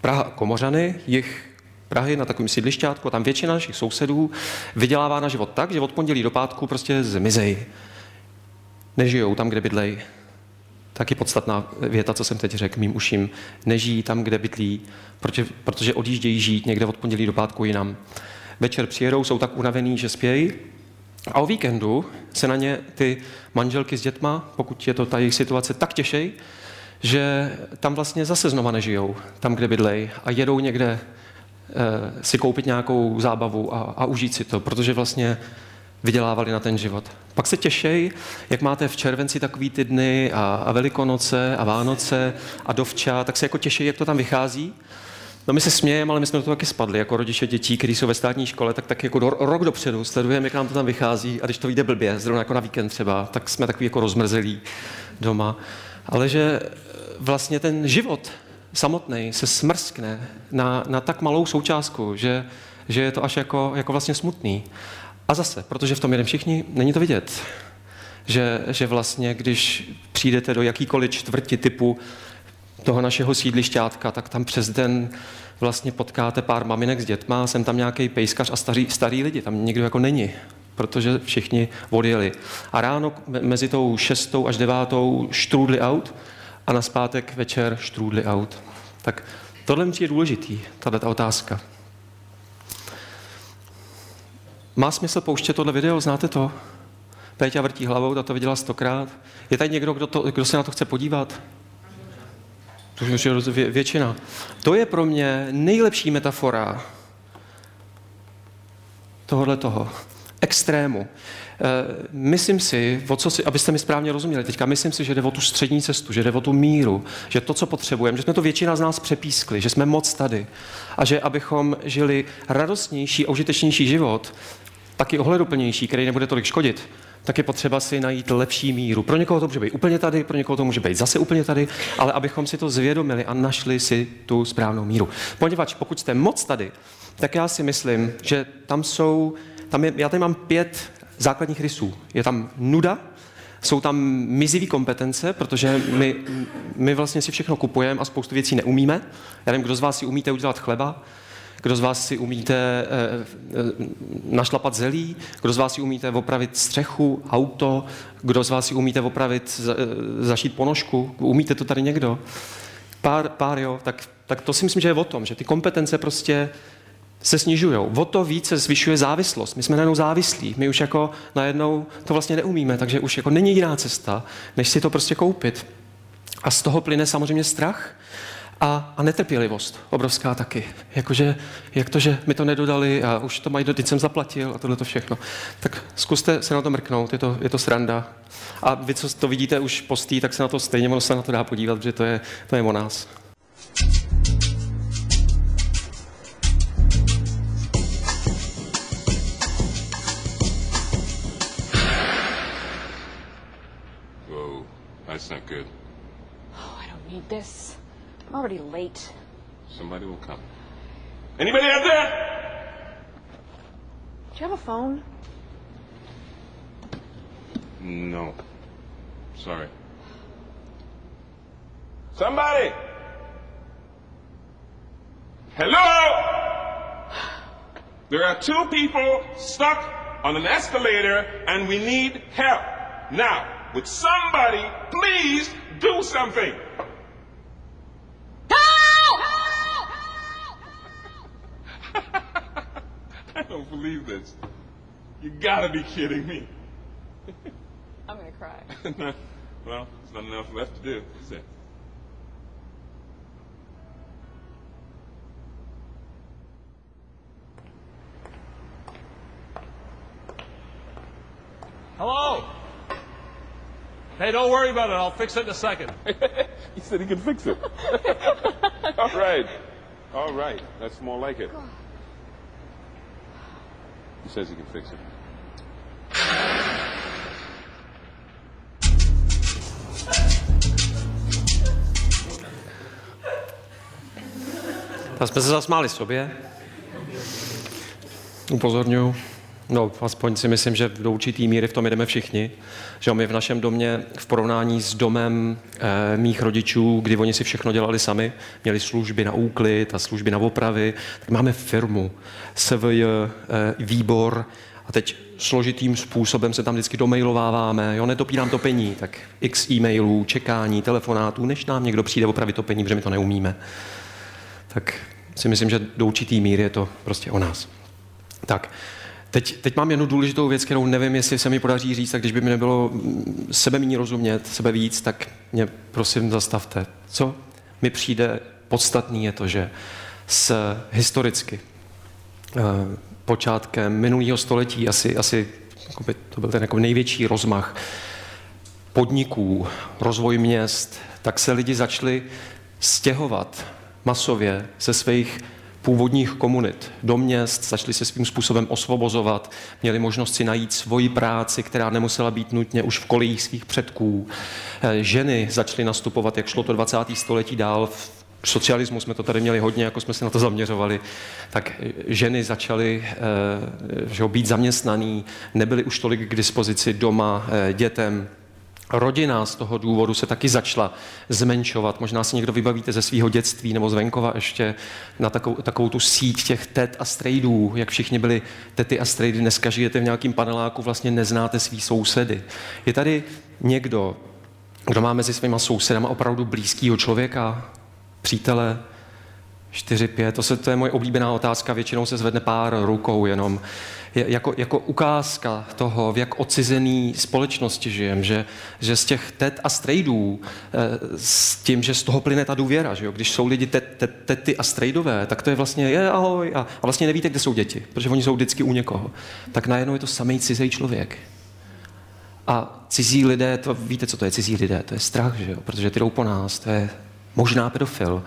Praha Komořany, jich Prahy na takovém sídlišťátku, tam většina našich sousedů vydělává na život tak, že od pondělí do pátku prostě zmizej. Nežijou tam, kde bydlej taky podstatná věta, co jsem teď řekl mým uším. Nežijí tam, kde bydlí, protože, protože odjíždějí žít někde od pondělí do pátku jinam. Večer přijedou, jsou tak unavený, že spějí. A o víkendu se na ně ty manželky s dětma, pokud je to ta jejich situace, tak těšej, že tam vlastně zase znova nežijou, tam, kde bydlej a jedou někde e, si koupit nějakou zábavu a, a užít si to, protože vlastně vydělávali na ten život. Pak se těšej, jak máte v červenci takový ty dny a, a Velikonoce a Vánoce a dovča, tak se jako těšej, jak to tam vychází. No my se smějeme, ale my jsme do toho taky spadli, jako rodiče dětí, kteří jsou ve státní škole, tak, tak jako do, rok dopředu sledujeme, jak nám to tam vychází a když to vyjde blbě, zrovna jako na víkend třeba, tak jsme takový jako rozmrzelí doma. Ale že vlastně ten život samotný se smrskne na, na tak malou součástku, že, že je to až jako, jako vlastně smutný. A zase, protože v tom jedem všichni, není to vidět. Že, že vlastně, když přijdete do jakýkoliv čtvrti typu toho našeho sídlišťátka, tak tam přes den vlastně potkáte pár maminek s dětma, jsem tam nějaký pejskař a starý, starý lidi, tam nikdo jako není, protože všichni odjeli. A ráno mezi tou šestou až devátou štrůdli out a na zpátek večer štrůdli out. Tak tohle je důležitý, tato otázka. Má smysl pouštět tohle video, znáte to? Péťa vrtí hlavou, ta to viděla stokrát. Je tady někdo, kdo, to, kdo se na to chce podívat? To je většina. To je pro mě nejlepší metafora tohohle toho extrému. Eh, myslím si, o co si, abyste mi správně rozuměli teďka, myslím si, že jde o tu střední cestu, že jde o tu míru, že to, co potřebujeme, že jsme to většina z nás přepískli, že jsme moc tady a že abychom žili radostnější a užitečnější život, taky ohleduplnější, který nebude tolik škodit, tak je potřeba si najít lepší míru. Pro někoho to může být úplně tady, pro někoho to může být zase úplně tady, ale abychom si to zvědomili a našli si tu správnou míru. Poněvadž pokud jste moc tady, tak já si myslím, že tam jsou, tam je, já tady mám pět základních rysů. Je tam nuda, jsou tam mizivý kompetence, protože my, my vlastně si všechno kupujeme a spoustu věcí neumíme. Já nevím, kdo z vás si umíte udělat chleba, kdo z vás si umíte e, e, našlapat zelí, kdo z vás si umíte opravit střechu, auto, kdo z vás si umíte opravit, za, e, zašít ponožku, umíte to tady někdo? Pár, pár jo, tak, tak to si myslím, že je o tom, že ty kompetence prostě se snižují. O to více zvyšuje závislost. My jsme najednou závislí. My už jako najednou to vlastně neumíme, takže už jako není jiná cesta, než si to prostě koupit. A z toho plyne samozřejmě strach a, a netrpělivost, obrovská taky. Jakože, jak to, že mi to nedodali a už to mají, teď jsem zaplatil a tohle to všechno. Tak zkuste se na to mrknout, je to, je to sranda. A vy, co to vidíte už postý, tak se na to stejně ono se na to dá podívat, protože to je, to je o nás. That's not good. Oh, I don't need this. I'm already late. Somebody will come. Anybody out there? Do you have a phone? No. Sorry. Somebody! Hello? There are two people stuck on an escalator and we need help. Now, would somebody please do something? I don't believe this. You gotta be kidding me. I'm gonna cry. well, there's nothing else left to do, is there? Hello? Hey, don't worry about it. I'll fix it in a second. he said he could fix it. All right. All right. That's more like it. He says he can fix it. Tak jsme se zasmáli sobě. Upozorňuji. No, aspoň si myslím, že do určitý míry v tom jdeme všichni. Že my v našem domě v porovnání s domem e, mých rodičů, kdy oni si všechno dělali sami, měli služby na úklid a služby na opravy, tak máme firmu, SVJ, e, eh, výbor a teď složitým způsobem se tam vždycky domailováváme, jo, netopírám topení, tak x e-mailů, čekání, telefonátů, než nám někdo přijde opravit topení, protože my to neumíme. Tak si myslím, že do určitý míry je to prostě o nás. Tak, Teď, teď mám jednu důležitou věc, kterou nevím, jestli se mi podaří říct, tak když by mi nebylo mm, sebe méně rozumět, sebe víc, tak mě prosím zastavte. Co mi přijde podstatný je to, že s historicky eh, počátkem minulého století, asi, asi to byl ten jako největší rozmach podniků, rozvoj měst, tak se lidi začali stěhovat masově ze svých původních komunit do měst, začali se svým způsobem osvobozovat, měli možnost si najít svoji práci, která nemusela být nutně už v kolejích svých předků. Eh, ženy začaly nastupovat, jak šlo to 20. století dál, v socialismu jsme to tady měli hodně, jako jsme se na to zaměřovali, tak eh, ženy začaly eh, že být zaměstnaný, nebyly už tolik k dispozici doma dětem, Rodina z toho důvodu se taky začala zmenšovat. Možná si někdo vybavíte ze svého dětství nebo z venkova ještě na takovou, takovou tu síť těch tet a strejdů, jak všichni byli tety a strejdy. Dneska žijete v nějakém paneláku, vlastně neznáte svý sousedy. Je tady někdo, kdo má mezi svýma sousedama opravdu blízkého člověka, přítele, 4, 5, to, se, to je moje oblíbená otázka, většinou se zvedne pár rukou jenom jako, jako ukázka toho, v jak ocizený společnosti žijeme, že, že z těch tet a strejdů, eh, s tím, že z toho plyne ta důvěra, že jo? když jsou lidi tet, tet, tety a strejdové, tak to je vlastně je ahoj a, a vlastně nevíte, kde jsou děti, protože oni jsou vždycky u někoho. Tak najednou je to samý cizí člověk. A cizí lidé, to víte, co to je cizí lidé, to je strach, že jo? protože ty jdou po nás, to je možná pedofil,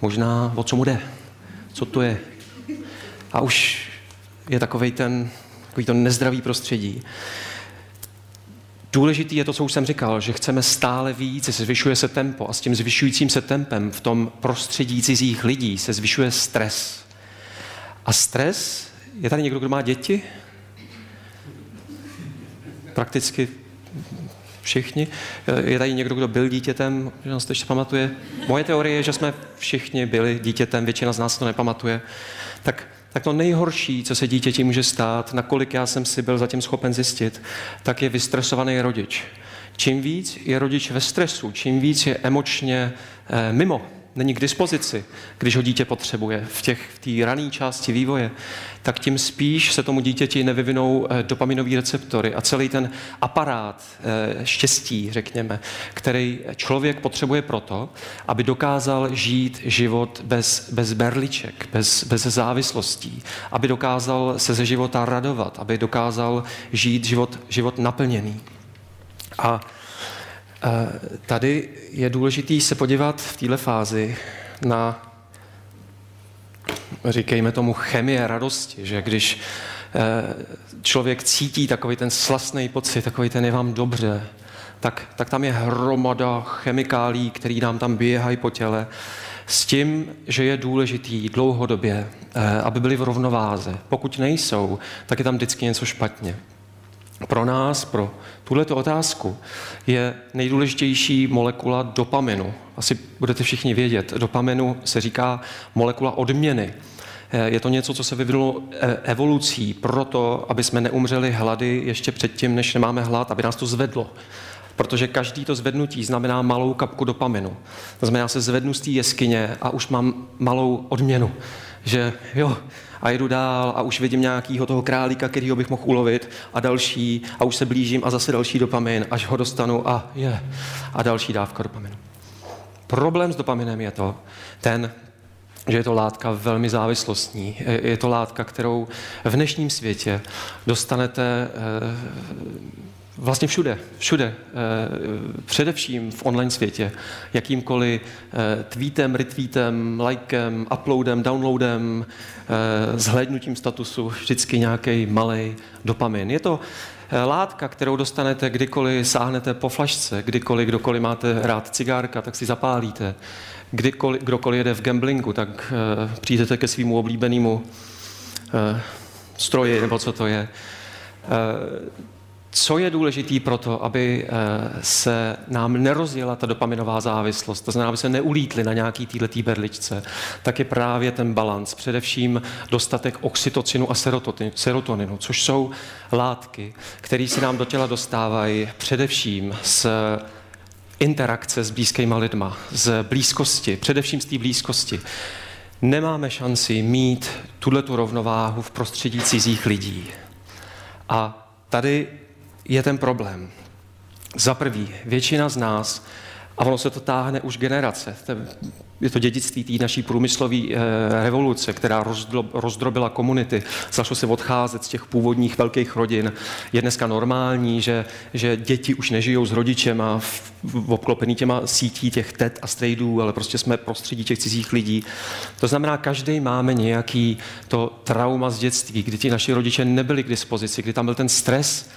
možná o co mu jde, co to je. A už je takový ten, takový to nezdravý prostředí. Důležitý je to, co už jsem říkal, že chceme stále víc, se zvyšuje se tempo a s tím zvyšujícím se tempem v tom prostředí cizích lidí se zvyšuje stres. A stres, je tady někdo, kdo má děti? Prakticky všichni. Je tady někdo, kdo byl dítětem, že se to ještě pamatuje? Moje teorie je, že jsme všichni byli dítětem, většina z nás to nepamatuje. Tak tak to nejhorší, co se dítěti může stát, nakolik já jsem si byl zatím schopen zjistit, tak je vystresovaný rodič. Čím víc je rodič ve stresu, čím víc je emočně eh, mimo, není k dispozici, když ho dítě potřebuje v té v rané části vývoje, tak tím spíš se tomu dítěti nevyvinou eh, dopaminové receptory a celý ten aparát eh, štěstí, řekněme, který člověk potřebuje proto, aby dokázal žít život bez, bez berliček, bez, bez závislostí, aby dokázal se ze života radovat, aby dokázal žít život, život naplněný. A Tady je důležité se podívat v této fázi na, říkejme tomu, chemie radosti, že když eh, člověk cítí takový ten slastný pocit, takový ten je vám dobře, tak, tak tam je hromada chemikálí, který nám tam běhají po těle, s tím, že je důležitý dlouhodobě, eh, aby byly v rovnováze. Pokud nejsou, tak je tam vždycky něco špatně. Pro nás, pro tuto otázku, je nejdůležitější molekula dopaminu. Asi budete všichni vědět. Dopaminu se říká molekula odměny. Eh, je to něco, co se vyvinulo eh, evolucí proto, aby jsme neumřeli hlady ještě předtím, než nemáme hlad, aby nás to zvedlo. Protože každý to zvednutí znamená malou kapku dopaminu. To znamená, já se zvednu z té jeskyně a už mám malou odměnu. Že jo, a jedu dál a už vidím nějakého toho králíka, kterýho bych mohl ulovit a další a už se blížím a zase další dopamin, až ho dostanu a je. A další dávka dopaminu. Problém s dopaminem je to, ten, že je to látka velmi závislostní. Je to látka, kterou v dnešním světě dostanete eh, Vlastně všude, všude, eh, především v online světě, jakýmkoliv eh, tweetem, retweetem, likem, uploadem, downloadem, eh, zhlédnutím statusu, vždycky nějaký malý dopamin. Je to látka, kterou dostanete kdykoliv sáhnete po flašce, kdykoliv, kdokoliv máte rád cigárka, tak si zapálíte. Kdykoliv, kdokoliv jede v gamblingu, tak přijdete ke svýmu oblíbenému stroji, nebo co to je co je důležité pro to, aby eh, se nám nerozjela ta dopaminová závislost, to znamená, aby se neulítli na nějaký týhletý berličce, tak je právě ten balans. Především dostatek oxytocinu a serotoninu, což jsou látky, které se nám do těla dostávají především z interakce s blízkýma lidma, z blízkosti, především z té blízkosti. Nemáme šanci mít tuto rovnováhu v prostředí cizích lidí. A tady je ten problém. Za prvý, většina z nás, a ono se to táhne už generace, je to dědictví té naší průmyslové eh, revoluce, která rozdrobila komunity, začalo se odcházet z těch původních velkých rodin. Je dneska normální, že, že děti už nežijou s rodičem a v, v obklopený těma sítí těch tet a strejdů, ale prostě jsme prostředí těch cizích lidí. To znamená, každý máme nějaký to trauma z dětství, kdy ti naši rodiče nebyli k dispozici, kdy tam byl ten stres,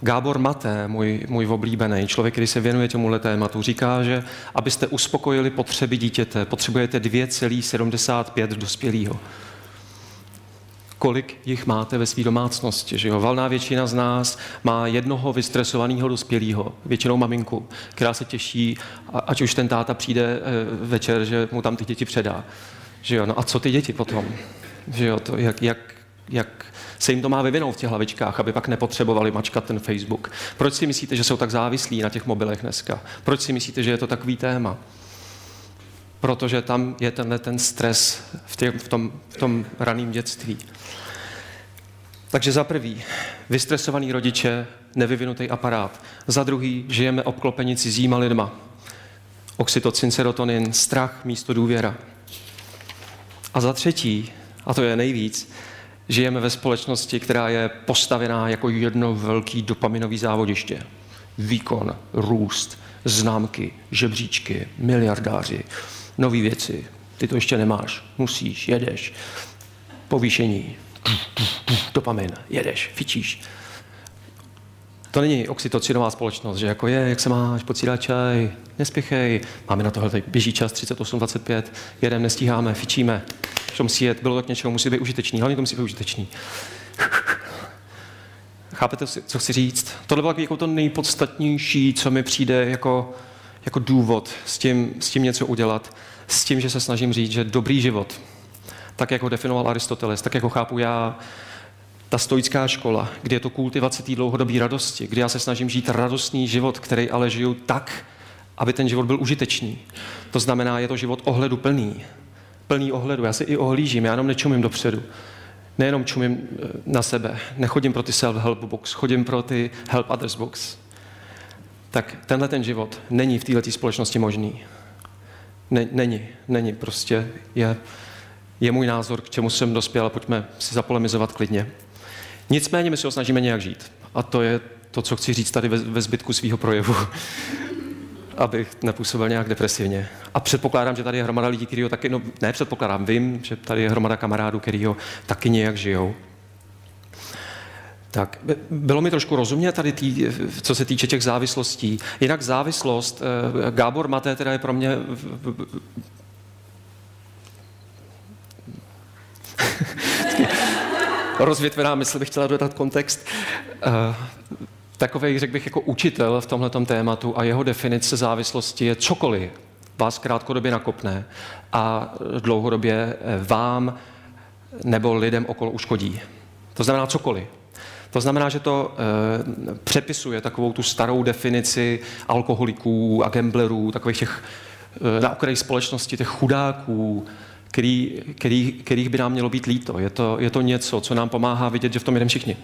Gábor Maté, můj, můj oblíbený člověk, který se věnuje tomuhle tématu, říká, že abyste uspokojili potřeby dítěte, potřebujete 2,75 dospělého. Kolik jich máte ve své domácnosti? Že jo? Valná většina z nás má jednoho vystresovaného dospělého, většinou maminku, která se těší, ať už ten táta přijde eh, večer, že mu tam ty děti předá. Že jo? No a co ty děti potom? Že jo? To, jak, jak, jak se jim to má vyvinout v těch hlavičkách, aby pak nepotřebovali mačkat ten Facebook. Proč si myslíte, že jsou tak závislí na těch mobilech dneska? Proč si myslíte, že je to takový téma? Protože tam je tenhle ten stres v, tě, v tom, v tom raném dětství. Takže za prvý, vystresovaný rodiče, nevyvinutý aparát. Za druhý, žijeme obklopeni cizíma lidma. Oxytocin, serotonin, strach místo důvěra. A za třetí, a to je nejvíc, Žijeme ve společnosti, která je postavená jako jedno velký dopaminový závodiště. Výkon, růst, známky, žebříčky, miliardáři, nové věci. Ty to ještě nemáš, musíš, jedeš. Povýšení, dopamin, jedeš, fičíš. To není oxytocinová společnost, že jako je, jak se máš, pocídá čaj, nespěchej, máme na tohle, běží čas 38-25, jedem, nestíháme, fičíme, to musí jet, bylo to k něčemu, musí být užitečný, hlavně to musí být užitečný. Chápete, co chci říct? Tohle bylo jako to nejpodstatnější, co mi přijde jako, jako důvod s tím, s tím něco udělat, s tím, že se snažím říct, že dobrý život, tak jako definoval Aristoteles, tak jako chápu já, ta stoická škola, kde je to kultivace té dlouhodobé radosti, kdy já se snažím žít radostný život, který ale žiju tak, aby ten život byl užitečný. To znamená, je to život ohledu plný. Plný ohledu. Já si i ohlížím, já jenom nečumím dopředu. Nejenom čumím eh, na sebe, nechodím pro ty self-help box, chodím pro ty help others box. Tak tenhle ten život není v této společnosti možný. Ne, není, není, prostě je, je můj názor, k čemu jsem dospěl a pojďme si zapolemizovat klidně. Nicméně my se ho snažíme nějak žít. A to je to, co chci říct tady ve, ve zbytku svého projevu, abych nepůsobil nějak depresivně. A předpokládám, že tady je hromada lidí, kteří ho taky, no ne předpokládám, vím, že tady je hromada kamarádů, kteří ho taky nějak žijou. Tak, bylo mi trošku rozumět tady, tý, co se týče těch závislostí. Jinak závislost, eh, Gábor Maté teda je pro mě rozvětvená mysl bych chtěla dodat kontext. Uh, takový, řekl bych, jako učitel v tomhle tématu a jeho definice závislosti je cokoliv vás krátkodobě nakopne a dlouhodobě vám nebo lidem okolo uškodí. To znamená cokoliv. To znamená, že to e, přepisuje takovou tu starou definici alkoholiků a gamblerů, takových těch e, na okraji společnosti, těch chudáků, který, který, kterých by nám mělo být líto. Je to, je to něco, co nám pomáhá vidět, že v tom jdeme všichni.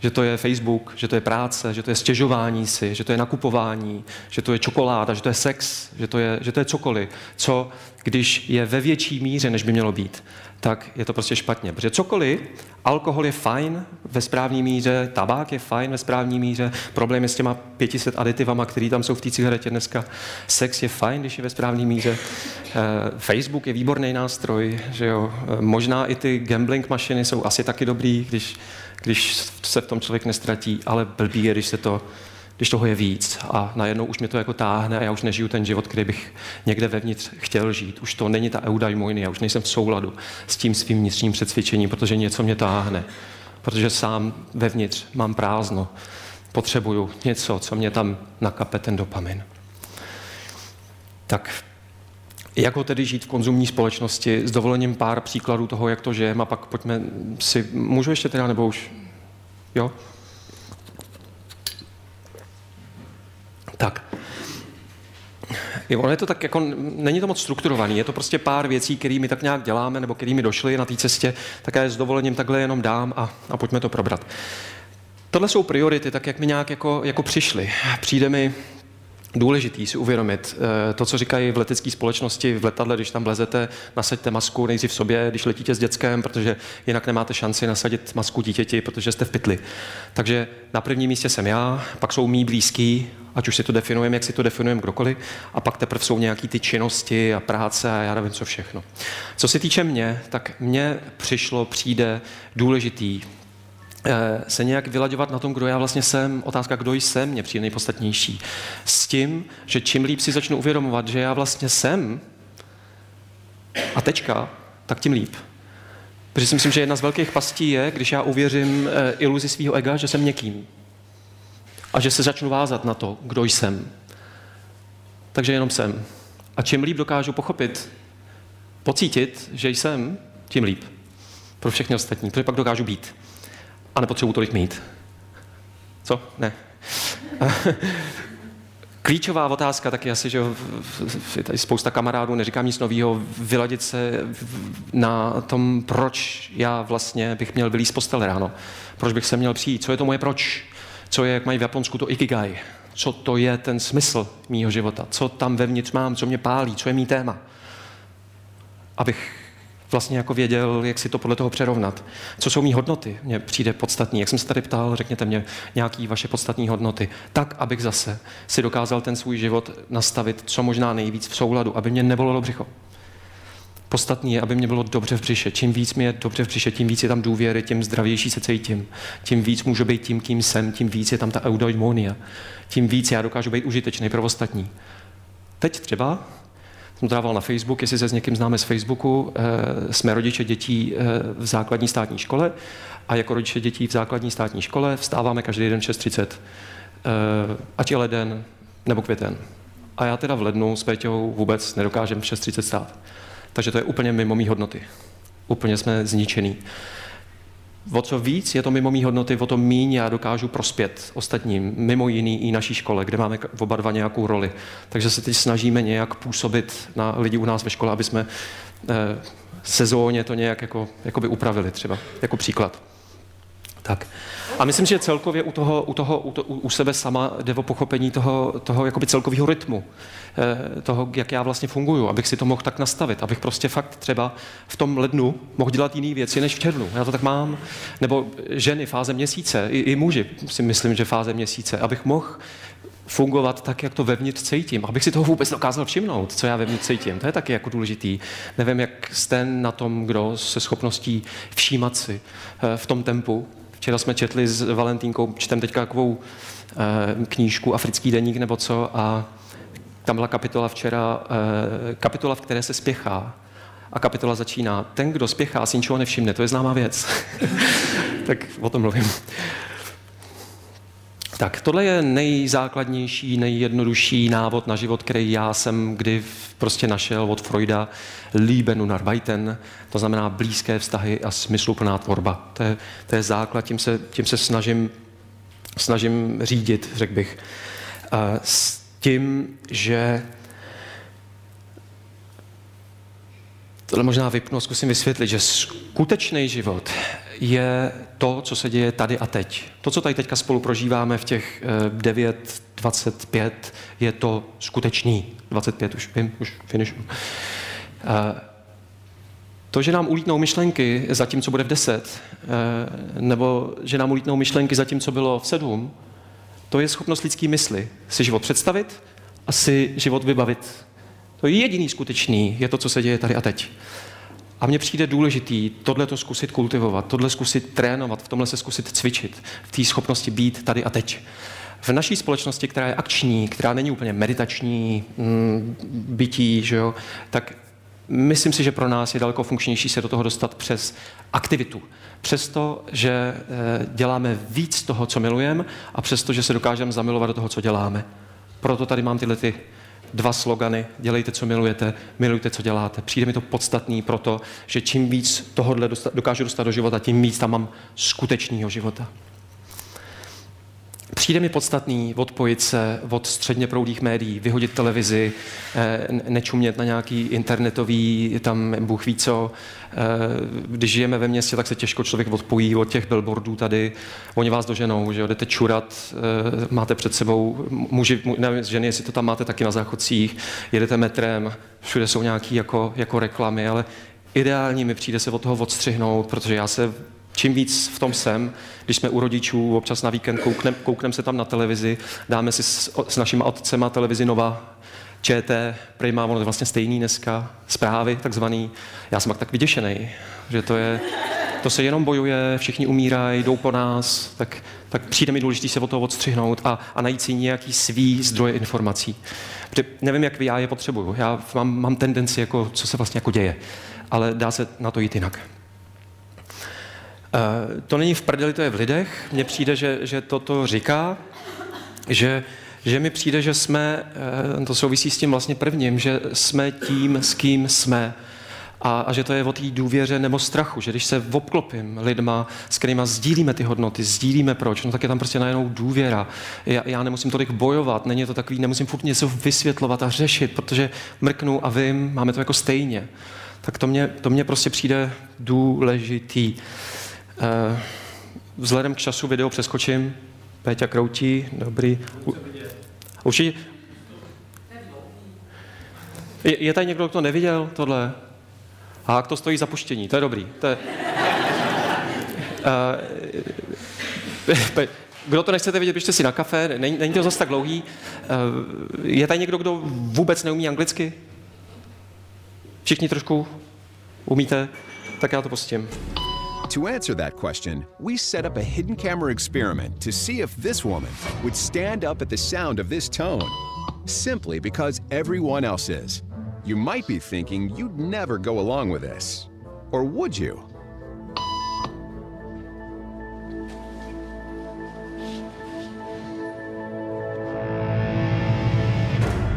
Že to je Facebook, že to je práce, že to je stěžování si, že to je nakupování, že to je čokoláda, že to je sex, že to je, že to je cokoliv, co když je ve větší míře, než by mělo být, tak je to prostě špatně. Protože cokoliv, alkohol je fajn ve správné míře, tabák je fajn ve správné míře, problém je s těma 500 aditivama, které tam jsou v té cigaretě dneska. Sex je fajn, když je ve správné míře. Eh, Facebook je výborný nástroj, že jo. Eh, možná i ty gambling mašiny jsou asi taky dobrý, když, když se v tom člověk nestratí, ale blbý je, když se to když toho je víc a najednou už mě to jako táhne a já už nežiju ten život, který bych někde vevnitř chtěl žít. Už to není ta eudaimonie, já už nejsem v souladu s tím svým vnitřním předsvědčením, protože něco mě táhne. Protože sám vevnitř mám prázdno. Potřebuju něco, co mě tam nakape ten dopamin. Tak jak ho tedy žít v konzumní společnosti? S dovolením pár příkladů toho, jak to žijeme a pak pojďme si... Můžu ještě teda, nebo už? Jo? Tak. Jo, ono je to tak jako, není to moc strukturovaný, je to prostě pár věcí, kterými tak nějak děláme, nebo kterými došly na té cestě, tak já je s dovolením takhle jenom dám a, a pojďme to probrat. Tohle jsou priority, tak jak mi nějak jako, jako přišly. Přijde mi důležitý si uvědomit eh, to, co říkají v letecké společnosti v letadle, když tam vlezete, nasaďte masku nejdřív v sobě, když letíte s dětskem, protože jinak nemáte šanci nasadit masku dítěti, protože jste v pytli. Takže na prvním místě jsem já, pak jsou mý blízký, ať už si to definujeme, jak si to definujeme kdokoliv, a pak teprve jsou nějaký ty činnosti a práce a já nevím co všechno. Co se týče mě, tak mně přišlo, přijde důležitý se nějak vylaďovat na tom, kdo já vlastně jsem, otázka, kdo jsem, mě přijde nejpodstatnější. S tím, že čím líp si začnu uvědomovat, že já vlastně jsem a tečka, tak tím líp. Protože si myslím, že jedna z velkých pastí je, když já uvěřím e, iluzi svého ega, že jsem někým. A že se začnu vázat na to, kdo jsem. Takže jenom jsem. A čím líp dokážu pochopit, pocítit, že jsem, tím líp. Pro všechny ostatní. Protože pak dokážu být a nepotřebuji tolik mít. Co? Ne. Klíčová otázka taky asi, že je tady spousta kamarádů, neříkám nic nového, vyladit se na tom, proč já vlastně bych měl vylít z postele ráno. Proč bych se měl přijít, co je to moje proč, co je, jak mají v Japonsku, to ikigai. Co to je ten smysl mýho života, co tam vevnitř mám, co mě pálí, co je mý téma. Abych vlastně jako věděl, jak si to podle toho přerovnat. Co jsou mý hodnoty? Mně přijde podstatný. Jak jsem se tady ptal, řekněte mě nějaký vaše podstatné hodnoty. Tak, abych zase si dokázal ten svůj život nastavit co možná nejvíc v souladu, aby mě nebolelo břicho. Podstatný je, aby mě bylo dobře v břiše. Čím víc mi je dobře v břiše, tím víc je tam důvěry, tím zdravější se cítím. Tím víc můžu být tím, kým jsem, tím víc je tam ta eudaimonia. Tím víc já dokážu být užitečný pro ostatní. Teď třeba jsem dával na Facebook, jestli se s někým známe z Facebooku, eh, jsme rodiče dětí eh, v základní státní škole a jako rodiče dětí v základní státní škole vstáváme každý den 6.30. Eh, ať je leden nebo květen. A já teda v lednu s Péťou vůbec nedokážem v 6.30 stát. Takže to je úplně mimo mý hodnoty. Úplně jsme zničený. O co víc je to mimo mý hodnoty, o to míň já dokážu prospět ostatním, mimo jiný i naší škole, kde máme oba dva nějakou roli. Takže se teď snažíme nějak působit na lidi u nás ve škole, aby jsme eh, sezóně to nějak jako, jakoby upravili třeba, jako příklad. Tak. A myslím, že celkově u, toho, u, toho, u, to, u sebe sama jde o pochopení toho, toho jakoby celkového rytmu, eh, toho, jak já vlastně funguju, abych si to mohl tak nastavit, abych prostě fakt třeba v tom lednu mohl dělat jiné věci než v červnu. Já to tak mám. Nebo ženy, fáze měsíce, i, i muži si myslím, že fáze měsíce, abych mohl fungovat tak, jak to vevnitř cítím, abych si toho vůbec dokázal všimnout, co já vevnitř cítím. To je taky jako důležitý. Nevím, jak jste na tom, kdo se schopností všímat si eh, v tom tempu, Včera jsme četli s Valentínkou, čtem teďka takovou e, knížku Africký deník nebo co a tam byla kapitola včera, e, kapitola, v které se spěchá. A kapitola začíná, ten, kdo spěchá, si ničeho nevšimne, to je známá věc. tak o tom mluvím. Tak, tohle je nejzákladnější, nejjednodušší návod na život, který já jsem kdy prostě našel od Freuda, Lieben und Arbeiten, to znamená blízké vztahy a smysluplná tvorba. To je, to je základ, tím se, tím se snažím, snažím řídit, řekl bych. S tím, že tohle možná vypnu, zkusím vysvětlit, že skutečný život je to, co se děje tady a teď. To, co tady teďka spolu prožíváme v těch 9, eh, 25, je to skutečný. 25 už vím, už finišu. Eh, to, že nám ulítnou myšlenky za tím, co bude v 10, eh, nebo že nám ulítnou myšlenky za tím, co bylo v 7, to je schopnost lidský mysli. Si život představit a si život vybavit. To je jediný skutečný, je to, co se děje tady a teď. A mně přijde důležitý tohle to zkusit kultivovat, tohle zkusit trénovat, v tomhle se zkusit cvičit, v té schopnosti být tady a teď. V naší společnosti, která je akční, která není úplně meditační mm, bytí, že jo, tak myslím si, že pro nás je daleko funkčnější se do toho dostat přes aktivitu. Přesto, že eh, děláme víc toho, co milujeme a přesto, že se dokážeme zamilovat do toho, co děláme. Proto tady mám tyhle ty dva slogany, dělejte, co milujete, milujte, co děláte. Přijde mi to podstatný proto, že čím víc tohohle dokážu dostat do života, tím víc tam mám skutečného života. Přijde mi podstatný odpojit se od středně proudých médií, vyhodit televizi, eh, nečumět na nějaký internetový, tam Bůh ví co. Eh, když žijeme ve městě, tak se těžko člověk odpojí od těch billboardů tady. Oni vás doženou, že jdete čurat, eh, máte před sebou muži, nevím, ženy, jestli to tam máte taky na záchodcích, jedete metrem, všude jsou nějaké jako, jako reklamy, ale ideální mi přijde se od toho odstřihnout, protože já se čím víc v tom jsem, když jsme u rodičů, občas na víkend koukneme kouknem se tam na televizi, dáme si s, s našimi otcema televizi Nova, ČT, Prima, ono je vlastně stejný dneska, zprávy takzvaný. Já jsem tak vyděšený, že to je, to se jenom bojuje, všichni umírají, jdou po nás, tak, tak přijde mi důležité se od toho odstřihnout a, a najít si nějaký svý zdroje informací. Protože nevím, jak vy, já je potřebuju. Já mám, mám tendenci, jako, co se vlastně jako děje, ale dá se na to jít jinak. Eh, to není v prdeli, to je v lidech. Mně přijde, že, že toto říká, že, že mi přijde, že jsme, eh, to souvisí s tím vlastně prvním, že jsme tím, s kým jsme. A, a že to je o té důvěře nebo strachu, že když se obklopím lidma, s kterými sdílíme ty hodnoty, sdílíme proč, no tak je tam prostě najednou důvěra. Já, já nemusím tolik bojovat, není to takový, nemusím furt něco vysvětlovat a řešit, protože mrknu a vím, máme to jako stejně. Tak to mně, to mně prostě přijde důležitý. Uh, vzhledem k času video přeskočím. Péťa kroutí, dobrý. Určitě. Je, je tady někdo, kdo neviděl, tohle? A jak to stojí zapuštění, to je dobrý. To je... Uh, kdo to nechcete vidět, běžte si na kafe, není, není to zase tak dlouhý. Uh, je tady někdo, kdo vůbec neumí anglicky? Všichni trošku Umíte? Tak já to pustím. To answer that question, we set up a hidden camera experiment to see if this woman would stand up at the sound of this tone, simply because everyone else is. You might be thinking you'd never go along with this. Or would you?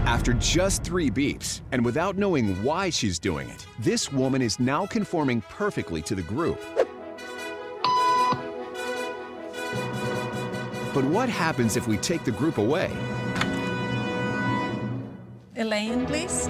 After just three beeps, and without knowing why she's doing it, this woman is now conforming perfectly to the group. But what happens if we take the group away? Elaine, please.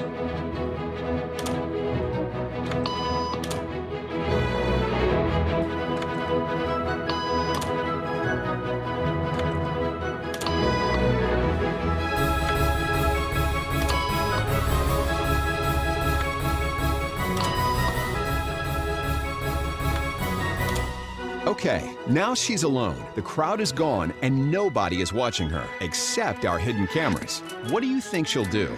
Okay, now she's alone. The crowd is gone and nobody is watching her except our hidden cameras. What do you think she'll do?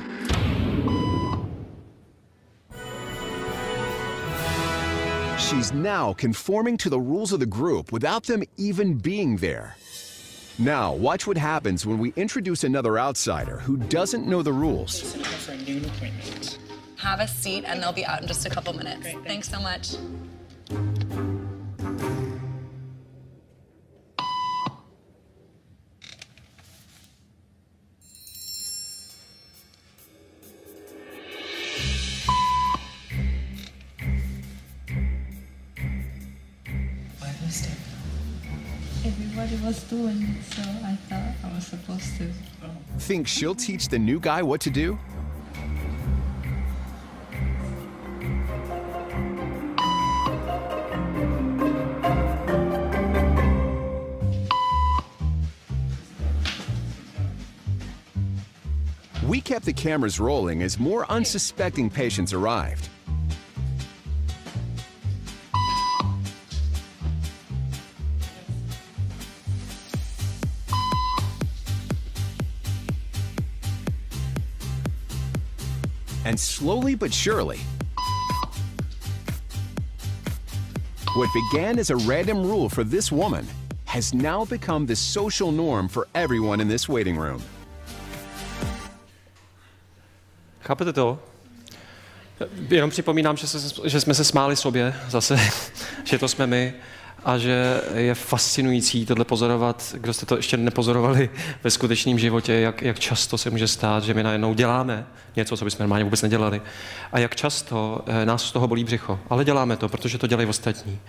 She's now conforming to the rules of the group without them even being there. Now, watch what happens when we introduce another outsider who doesn't know the rules. for a noon appointment. Have a seat, and they'll be out in just a couple minutes. Great, Thanks so much. Everybody was doing so I thought I was supposed to. Think she'll teach the new guy what to do? We kept the cameras rolling as more unsuspecting patients arrived. Slowly but surely, what began as a random rule for this woman has now become the social norm for everyone in this waiting room. Chápete to? Jenom připomínám, že, se, že jsme se smáli sobě zase, že to jsme my a že je fascinující tohle pozorovat, kdo jste to ještě nepozorovali ve skutečném životě, jak, jak často se může stát, že my najednou děláme něco, co bychom normálně vůbec nedělali a jak často eh, nás z toho bolí břicho. Ale děláme to, protože to dělají ostatní.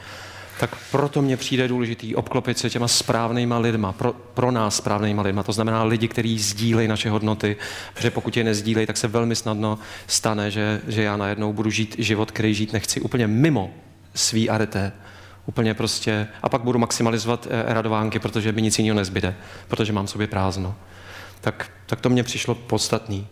Tak proto mně přijde důležitý obklopit se těma správnýma lidma, pro, pro nás správnýma lidma, to znamená lidi, kteří sdílejí naše hodnoty, protože pokud je nezdílejí, tak se velmi snadno stane, že, že já najednou budu žít život, který žít nechci úplně mimo svý areté. Úplně prostě, a pak budu maximalizovat eh, radovánky, protože mi nic jiného nezbyde, protože mám sobě prázdno. Tak, tak to mně přišlo podstatný.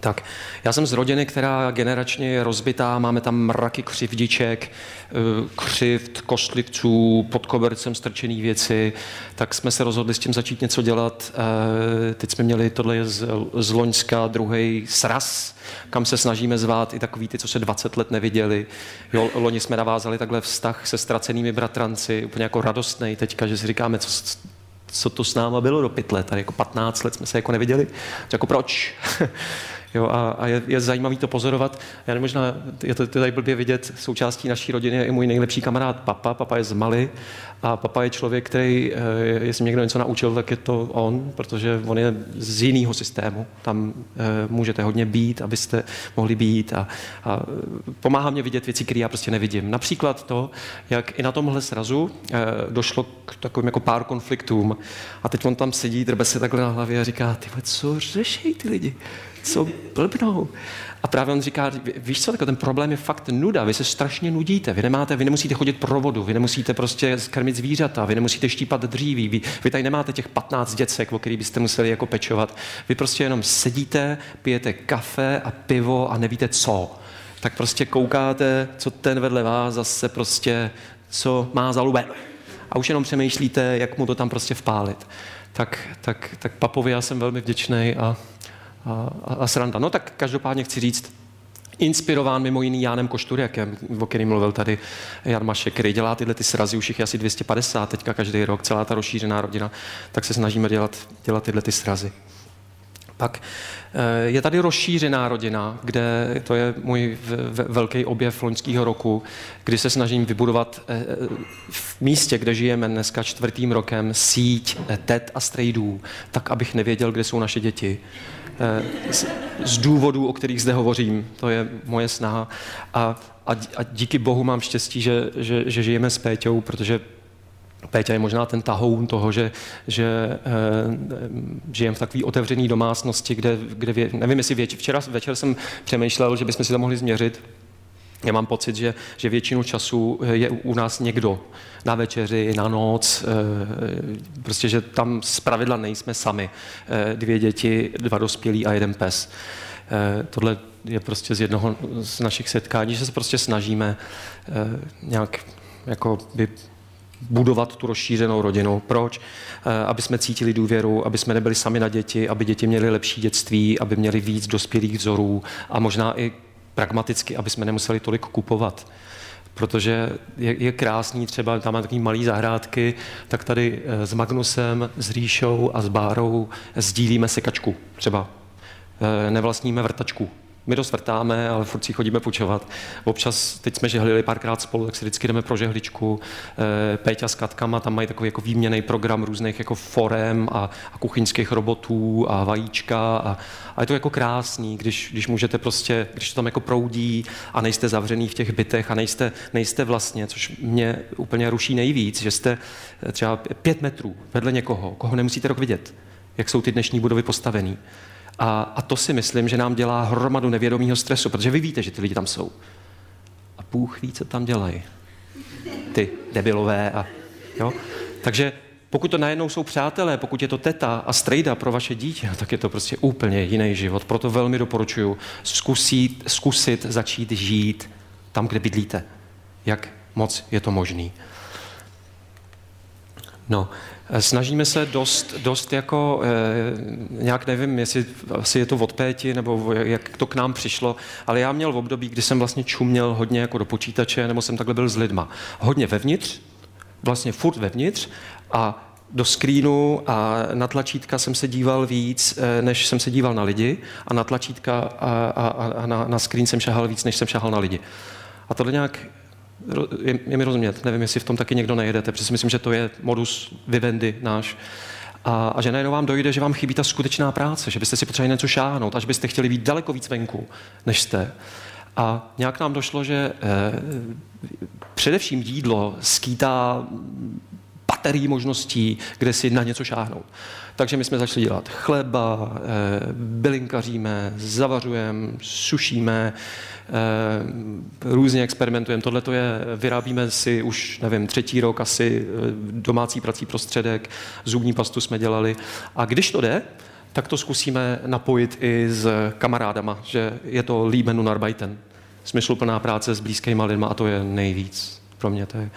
Tak, já jsem z rodiny, která generačně je rozbitá, máme tam mraky křivdiček, eh, křivd, košlivců, pod kobercem strčený věci, tak jsme se rozhodli s tím začít něco dělat. Eh, Teď jsme měli, tohle je z, z Loňska, druhý sraz, kam se snažíme zvát i takový ty, co se 20 let neviděli. Jo, loni jsme navázali takhle vztah se ztracenými bratranci, úplně jako radostný teďka, že si říkáme, co, co to s náma bylo do pět let, tady jako 15 let jsme se jako neviděli. Jako proč? Jo, a, a je, je zajímavý to pozorovat. Já nevím, možná, je to, tady blbě vidět, součástí naší rodiny je i můj nejlepší kamarád Papa. Papa je z Mali a Papa je člověk, který, eh, jestli mě někdo něco naučil, tak je to on, protože on je z jiného systému. Tam eh, můžete hodně být, abyste mohli být a, a pomáhá mě vidět věci, které já prostě nevidím. Například to, jak i na tomhle srazu eh, došlo k takovým jako pár konfliktům a teď on tam sedí, drbe se takhle na hlavě a říká, ty co řeší ty lidi? Co blbnou. A právě on říká, víš co, ten problém je fakt nuda, vy se strašně nudíte, vy nemáte, vy nemusíte chodit pro vodu, vy nemusíte prostě skrmit zvířata, vy nemusíte štípat dříví, vy, vy tady nemáte těch 15 děcek, o který byste museli jako pečovat. Vy prostě jenom sedíte, pijete kafe a pivo a nevíte co. Tak prostě koukáte, co ten vedle vás zase prostě, co má za lube. A už jenom přemýšlíte, jak mu to tam prostě vpálit. Tak, tak, tak papovi já jsem velmi vděčný a a, a, sranda. No tak každopádně chci říct, inspirován mimo jiný Jánem Košturiakem, o kterém mluvil tady Jan Mašek, který dělá tyhle ty srazy, už jich je asi 250 teďka každý rok, celá ta rozšířená rodina, tak se snažíme dělat, dělat tyhle ty srazy. Pak eh, je tady rozšířená rodina, kde to je můj velký objev loňského roku, kdy se snažím vybudovat eh, v místě, kde žijeme dneska čtvrtým rokem, síť eh, tet a strejdů, tak abych nevěděl, kde jsou naše děti. Z důvodů, o kterých zde hovořím, to je moje snaha. A, a, a díky Bohu mám štěstí, že, že, že žijeme s Péťou, protože Péťa je možná ten tahoun toho, že, že e, žijem v takové otevřené domácnosti, kde, kde vě, nevím, jestli věč, včera večer jsem přemýšlel, že bychom si to mohli změřit. Já mám pocit, že, že většinu času je u nás někdo na večeři, na noc, e, prostě, že tam zpravidla nejsme sami. E, dvě děti, dva dospělí a jeden pes. E, tohle je prostě z jednoho z našich setkání, že se prostě snažíme nějak jako by budovat tu rozšířenou rodinu. Proč? Eh, aby jsme cítili důvěru, aby jsme nebyli sami na děti, aby děti měly lepší dětství, aby měli víc dospělých vzorů a možná i pragmaticky, aby jsme nemuseli tolik kupovat. Protože je, je krásný, třeba tam má takový malý zahrádky, tak tady eh, s Magnusem, s Ríšou a s Bárou sdílíme sekačku třeba. Eh, nevlastníme vrtačku, my dost vrtáme, ale furt si chodíme půjčovat. Občas, teď jsme žehlili párkrát spolu, tak si vždycky jdeme pro žehličku. E, Péťa s Katkama, tam mají takový jako výměný program různých jako forem a, a kuchyňských robotů a vajíčka a, a je to jako krásný, když, když můžete prostě, když to tam jako proudí a nejste zavřený v těch bytech a nejste, nejste vlastně, což mě úplně ruší nejvíc, že jste třeba pět metrů vedle někoho, koho nemusíte rok vidět, jak jsou ty dnešní budovy postavený. A, a to si myslím, že nám dělá hromadu nevědomého stresu, protože vy víte, že ty lidi tam jsou. A Bůh ví, co tam dělají. Ty debilové. A, jo? Takže pokud to najednou jsou přátelé, pokud je to teta a strejda pro vaše dítě, tak je to prostě úplně jiný život. Proto velmi doporučuji zkusit, zkusit začít žít tam, kde bydlíte. Jak moc je to možný. No, Snažíme se dost, dost jako, eh, nějak nevím, jestli asi je to od péti, nebo jak to k nám přišlo, ale já měl v období, kdy jsem vlastně čuměl hodně jako do počítače, nebo jsem takhle byl s lidma. Hodně vevnitř, vlastně furt vevnitř a do screenu a na tlačítka jsem se díval víc, eh, než jsem se díval na lidi a na tlačítka a, a, a na, na screen jsem šahal víc, než jsem šahal na lidi. A tohle nějak je, je mi rozumět. Nevím, jestli v tom taky někdo nejedete, protože si myslím, že to je modus vivendi náš. A, a že najednou vám dojde, že vám chybí ta skutečná práce, že byste si potřebovali něco šáhnout, až byste chtěli být daleko víc venku, než jste. A nějak nám došlo, že eh, především jídlo skýtá baterii možností, kde si na něco šáhnout. Takže my jsme začali dělat chleba, eh, bylinkaříme, zavařujeme, sušíme, eh, různě experimentujeme. Tohle to je, vyrábíme si už, nevím, třetí rok asi eh, domácí prací prostředek, zubní pastu jsme dělali. A když to jde, tak to zkusíme napojit i s kamarádama, že je to Lieben und. Smysluplná práce s blízkýma lidma a to je nejvíc pro mě. To je,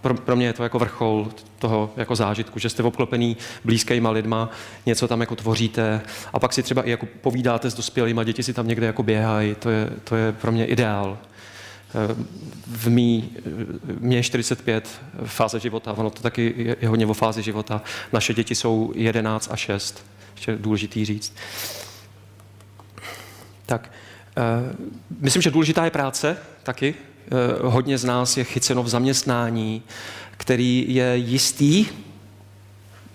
pro, pro mě je to jako vrchol toho jako zážitku, že jste obklopený blízkýma lidma, něco tam jako tvoříte a pak si třeba i jako povídáte s dospělými, děti si tam někde jako běhají, to je, to je pro mě ideál. V mý, mě je 45 fáze života, ono to taky je, je hodně o fázi života. Naše děti jsou 11 a 6, ještě důležitý říct. Tak, uh, myslím, že důležitá je práce taky, Eh, hodně z nás je chyceno v zaměstnání, který je jistý,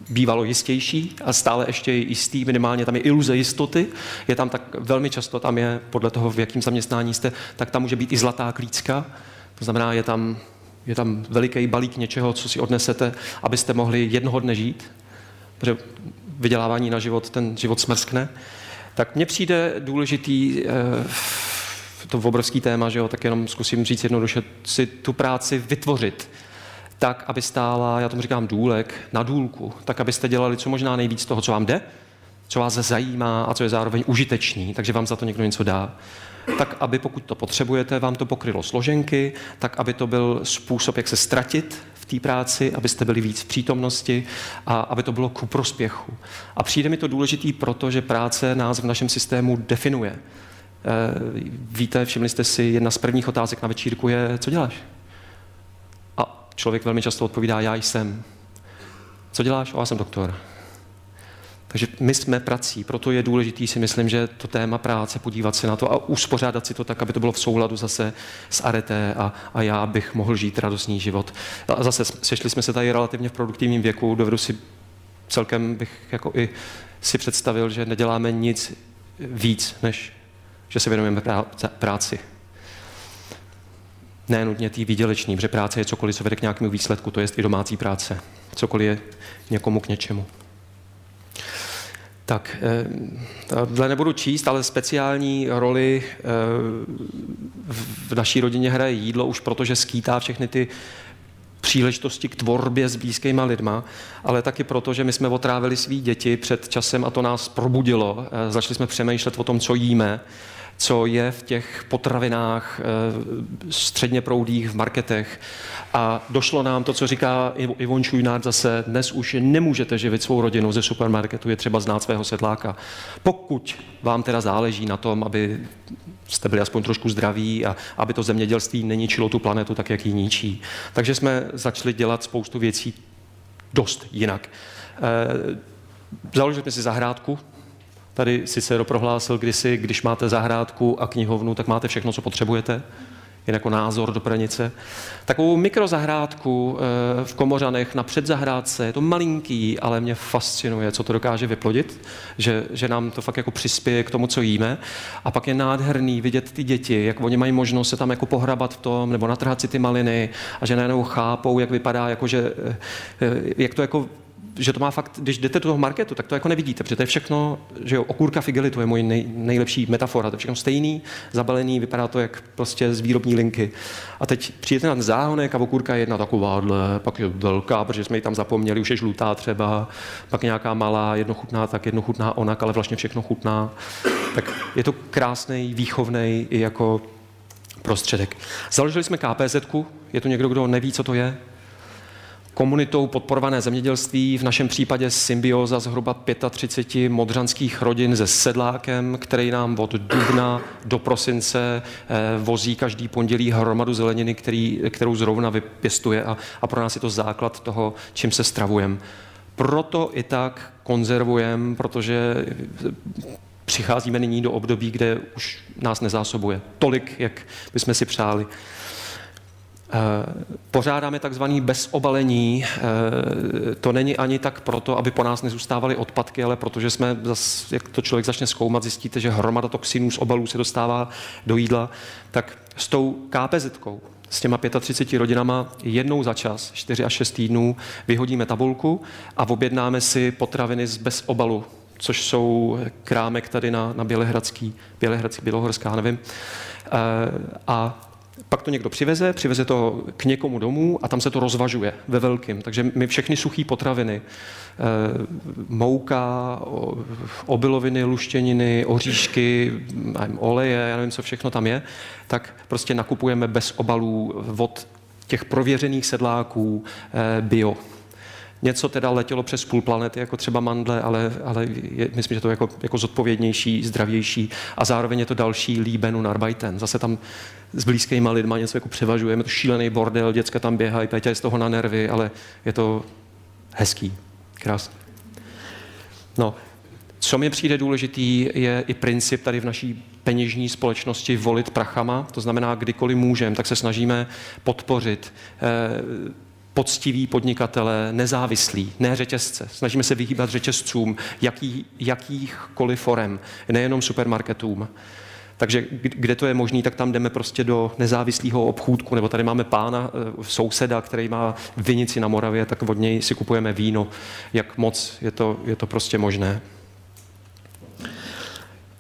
bývalo jistější a stále ještě je jistý, minimálně tam je iluze jistoty, je tam tak velmi často, tam je podle toho, v jakém zaměstnání jste, tak tam může být i zlatá klícka, to znamená, je tam, je tam veliký balík něčeho, co si odnesete, abyste mohli jednoho dne žít, protože vydělávání na život, ten život smrskne. Tak mně přijde důležitý eh, to obrovský téma, že jo, tak jenom zkusím říct jednoduše, si tu práci vytvořit tak, aby stála, já tomu říkám důlek, na důlku, tak, abyste dělali co možná nejvíc toho, co vám jde, co vás zajímá a co je zároveň užitečný, takže vám za to někdo něco dá. Tak, aby pokud to potřebujete, vám to pokrylo složenky, tak, aby to byl způsob, jak se ztratit v té práci, abyste byli víc v přítomnosti a aby to bylo ku prospěchu. A přijde mi to důležitý proto, že práce nás v našem systému definuje. Víte, všimli jste si, jedna z prvních otázek na večírku je, co děláš? A člověk velmi často odpovídá, já jsem. Co děláš? O, já jsem doktor. Takže my jsme prací, proto je důležitý si myslím, že to téma práce, podívat se na to a uspořádat si to tak, aby to bylo v souladu zase s areté a, a já bych mohl žít radostný život. A zase sešli jsme se tady relativně v produktivním věku, dovedu si celkem bych jako i si představil, že neděláme nic víc, než že se věnujeme práci. Ne nutně tý výdělečný, protože práce je cokoliv, co vede k nějakému výsledku, to je i domácí práce. Cokoliv je někomu k něčemu. Tak, eh, tohle nebudu číst, ale speciální roli eh, v naší rodině hraje jídlo už protože skýtá všechny ty příležitosti k tvorbě s blízkýma lidma, ale taky proto, že my jsme otrávili svý děti před časem a to nás probudilo. Eh, začali jsme přemýšlet o tom, co jíme co je v těch potravinách eh, středně proudých v marketech. A došlo nám to, co říká Ivon Šujnár zase, dnes už nemůžete živit svou rodinu ze supermarketu, je třeba znát svého sedláka. Pokud vám teda záleží na tom, aby jste byli aspoň trošku zdraví a aby to zemědělství neničilo tu planetu tak, jak ji ničí. Takže jsme začali dělat spoustu věcí dost jinak. Eh, založili jsme si zahrádku, Tady Cicero prohlásil kdysi, když máte zahrádku a knihovnu, tak máte všechno, co potřebujete. Jen jako názor do Pranice. Takovou mikrozahrádku eh, v Komořanech na předzahrádce, je to malinký, ale mě fascinuje, co to dokáže vyplodit, že, že nám to fakt jako přispěje k tomu, co jíme. A pak je nádherný vidět ty děti, jak oni mají možnost se tam jako pohrabat v tom, nebo natrhat si ty maliny a že najednou chápou, jak vypadá, jako že, eh, eh, jak to jako že to má fakt, když jdete do toho marketu, tak to jako nevidíte, protože to je všechno, že jo, okurka figely, to je moje nej, nejlepší metafora, to je všechno stejný, zabalený, vypadá to jak prostě z výrobní linky. A teď přijete na ten záhonek a okurka je jedna takováhle, pak je velká, protože jsme ji tam zapomněli, už je žlutá třeba, pak nějaká malá, jednochutná, tak jednochutná onak, ale vlastně všechno chutná. Tak je to krásný, výchovný i jako prostředek. Založili jsme KPZ, je to někdo, kdo neví, co to je? Komunitou podporované zemědělství, v našem případě symbioza zhruba 35 modřanských rodin se sedlákem, který nám od dubna do prosince eh, vozí každý pondělí hromadu zeleniny, který, kterou zrovna vypěstuje a, a pro nás je to základ toho, čím se stravujeme. Proto i tak konzervujeme, protože přicházíme nyní do období, kde už nás nezásobuje tolik, jak bychom si přáli. Eh, pořádáme takzvaný bezobalení. Eh, to není ani tak proto, aby po nás nezůstávaly odpadky, ale protože jsme, jak to člověk začne zkoumat, zjistíte, že hromada toxinů z obalů se dostává do jídla. Tak s tou kpz s těma 35 rodinama jednou za čas, 4 až 6 týdnů, vyhodíme tabulku a objednáme si potraviny z bez obalu, což jsou krámek tady na, na Bělehradský, Bělehradský, Bělohorská, nevím. Eh, a pak to někdo přiveze, přiveze to k někomu domů a tam se to rozvažuje ve velkým. Takže my všechny suché potraviny, eh, mouka, obiloviny, luštěniny, oříšky, oleje, já nevím, co všechno tam je, tak prostě nakupujeme bez obalů od těch prověřených sedláků eh, bio. Něco teda letělo přes půl planety, jako třeba mandle, ale, ale je, myslím, že to je jako, jako zodpovědnější, zdravější a zároveň je to další líbenu narbeiten. Zase tam s blízkýma lidma něco jako převažujeme, to šílený bordel, děcka tam běhají, Péťa je z toho na nervy, ale je to hezký, krásný. No, co mi přijde důležitý, je i princip tady v naší peněžní společnosti volit prachama, to znamená, kdykoliv můžeme, tak se snažíme podpořit eh, poctiví podnikatele, nezávislí, ne řetězce. Snažíme se vyhýbat řetězcům jaký, jakýchkoliv forem, nejenom supermarketům. Takže kde to je možné, tak tam jdeme prostě do nezávislého obchůdku, nebo tady máme pána, eh, souseda, který má vinici na Moravě, tak od něj si kupujeme víno. Jak moc je to, je to prostě možné.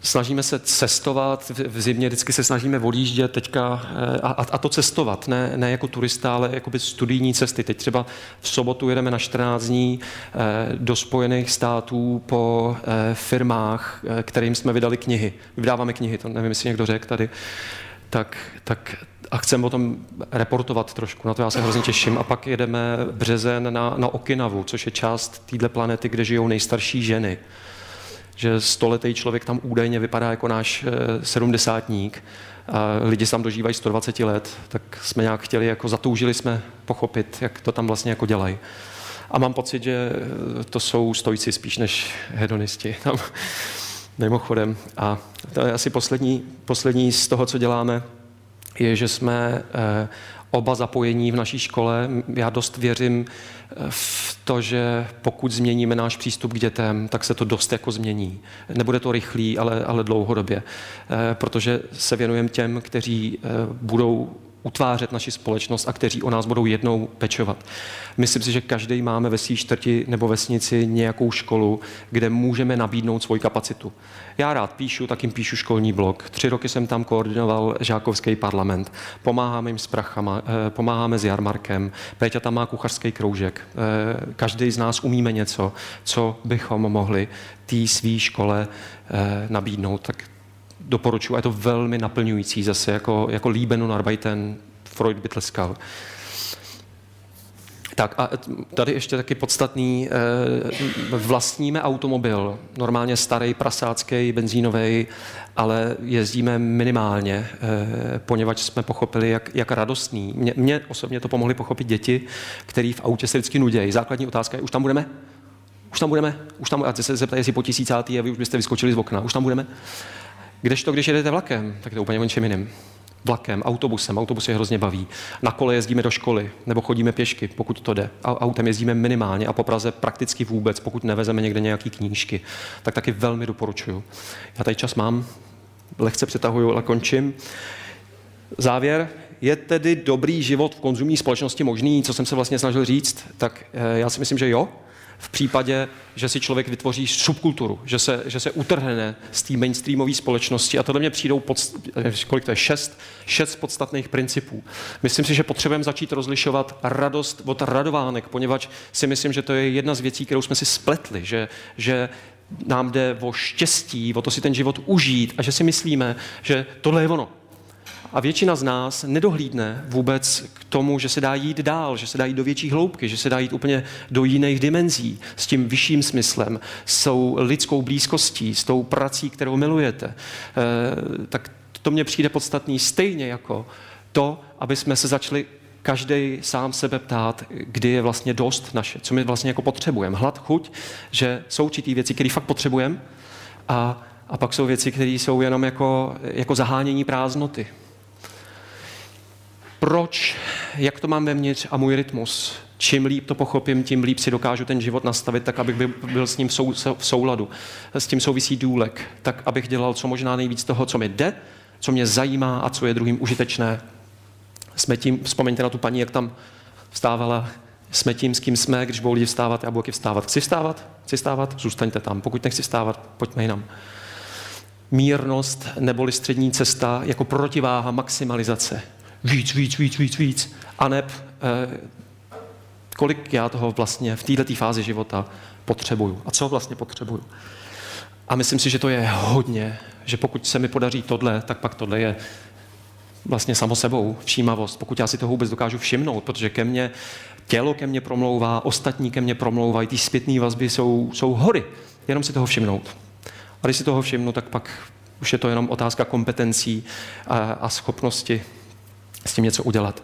Snažíme se cestovat, v zimě vždycky se snažíme odjíždět teďka eh, a, a to cestovat, ne, ne jako turista, ale jako by studijní cesty. Teď třeba v sobotu jedeme na 14 dní eh, do Spojených států po eh, firmách, kterým jsme vydali knihy. Vydáváme knihy, to nevím, jestli někdo řekl tady. Tak, tak a chceme o tom reportovat trošku, na to já se hrozně těším. A pak jedeme březen na, na Okinavu, což je část téhle planety, kde žijou nejstarší ženy že stoletý člověk tam údajně vypadá jako náš eh, sedmdesátník, a lidi se tam dožívají 120 let, tak jsme nějak chtěli, jako zatoužili jsme pochopit, jak to tam vlastně jako dělají. A mám pocit, že to jsou stojci spíš než hedonisti. Tam, mimochodem. A to je asi poslední, poslední z toho, co děláme, je, že jsme eh, oba zapojení v naší škole. Já dost věřím eh, v to, že pokud změníme náš přístup k dětem, tak se to dost jako změní. Nebude to rychlý, ale, ale dlouhodobě. Eh, protože se věnujeme těm, kteří budou utvářet naši společnost a kteří o nás budou jednou pečovat. Myslím si, že každý máme ve své čtvrti nebo vesnici nějakou školu, kde můžeme nabídnout svoji kapacitu. Já rád píšu, tak jim píšu školní blog. Tři roky jsem tam koordinoval žákovský parlament. Pomáháme jim s prachama, eh, pomáháme s jarmarkem. Péťa tam má kuchařský kroužek. Eh, každý z nás umíme něco, co bychom mohli té své škole eh, nabídnout. Tak doporučuji. A je to velmi naplňující zase, jako, jako líbenu Arbeiten Freud by tleskal. Tak a tady ještě taky podstatný, eh, vlastníme automobil, normálně starý, prasácký, benzínový, ale jezdíme minimálně, eh, poněvadž jsme pochopili, jak, jak radostný. Mě, mě osobně to pomohli pochopit děti, který v autě se vždycky nudějí. Základní otázka je, už tam budeme? Už tam budeme? Už tam, a se zeptají, jestli po tisícátý a vy už byste vyskočili z okna. Už tam budeme? Kdežto, když jedete vlakem, tak je to úplně o něčem jiným. Vlakem, autobusem, autobus je hrozně baví. Na kole jezdíme do školy, nebo chodíme pěšky, pokud to jde. A autem jezdíme minimálně a po Praze prakticky vůbec, pokud nevezeme někde nějaký knížky. Tak taky velmi doporučuju. Já tady čas mám, lehce přetahuju, ale končím. Závěr, je tedy dobrý život v konzumní společnosti možný, co jsem se vlastně snažil říct? Tak eh, já si myslím, že jo v případě, že si člověk vytvoří subkulturu, že se, že se utrhne z té mainstreamové společnosti. A tohle mě přijdou, pod, kolik to je, šest, šest podstatných principů. Myslím si, že potřebujeme začít rozlišovat radost od radovánek, poněvadž si myslím, že to je jedna z věcí, kterou jsme si spletli, že, že nám jde o štěstí, o to si ten život užít a že si myslíme, že tohle je ono a většina z nás nedohlídne vůbec k tomu, že se dá jít dál, že se dá jít do větší hloubky, že se dá jít úplně do jiných dimenzí, s tím vyšším smyslem, s tou lidskou blízkostí, s tou prací, kterou milujete. E, tak to mně přijde podstatný stejně jako to, aby jsme se začali každý sám sebe ptát, kdy je vlastně dost naše, co my vlastně jako potřebujeme. Hlad, chuť, že jsou určitý věci, které fakt potřebujeme a, a pak jsou věci, které jsou jenom jako, jako zahánění prázdnoty proč, jak to mám vevnitř a můj rytmus. Čím líp to pochopím, tím líp si dokážu ten život nastavit, tak abych byl s ním v souladu. S tím souvisí důlek, tak abych dělal co možná nejvíc toho, co mi jde, co mě zajímá a co je druhým užitečné. Jsme tím, vzpomeňte na tu paní, jak tam vstávala, jsme tím, s kým jsme, když budou lidi vstávat, já budu vstávat. Chci vstávat? Chci vstávat? Zůstaňte tam. Pokud nechci vstávat, pojďme jinam. Mírnost neboli střední cesta jako protiváha maximalizace víc, víc, víc, víc, víc. A neb, eh, kolik já toho vlastně v této fázi života potřebuju a co vlastně potřebuju. A myslím si, že to je hodně, že pokud se mi podaří tohle, tak pak tohle je vlastně samo sebou všímavost, pokud já si toho vůbec dokážu všimnout, protože ke mně tělo ke mně promlouvá, ostatní ke mně promlouvají, ty zpětné vazby jsou, jsou hory, jenom si toho všimnout. A když si toho všimnu, tak pak už je to jenom otázka kompetencí a, a schopnosti s tím něco udělat.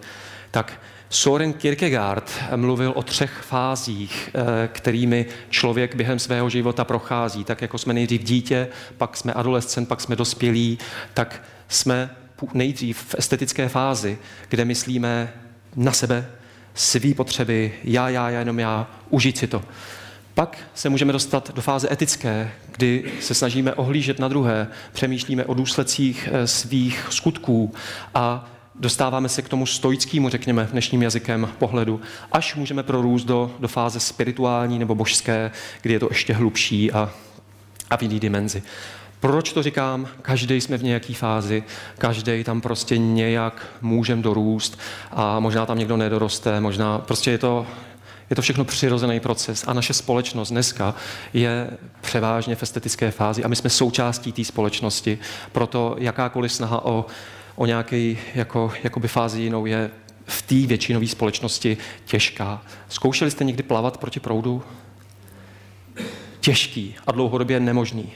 Tak Soren Kierkegaard mluvil o třech fázích, eh, kterými člověk během svého života prochází. Tak jako jsme nejdřív dítě, pak jsme adolescent, pak jsme dospělí, tak jsme nejdřív v estetické fázi, kde myslíme na sebe, svý potřeby, já, já, já, jenom já, užít si to. Pak se můžeme dostat do fáze etické, kdy se snažíme ohlížet na druhé, přemýšlíme o důsledcích eh, svých skutků a dostáváme se k tomu stoickému, řekněme, dnešním jazykem pohledu, až můžeme prorůst do, do fáze spirituální nebo božské, kdy je to ještě hlubší a, a v jiný dimenzi. Proč to říkám? Každý jsme v nějaké fázi, každý tam prostě nějak můžeme dorůst a možná tam někdo nedoroste, možná prostě je to, je to všechno přirozený proces a naše společnost dneska je převážně v estetické fázi a my jsme součástí té společnosti, proto jakákoliv snaha o o nějaké jako, jakoby fázi jinou je v té většinové společnosti těžká. Zkoušeli jste někdy plavat proti proudu? těžký a dlouhodobě nemožný.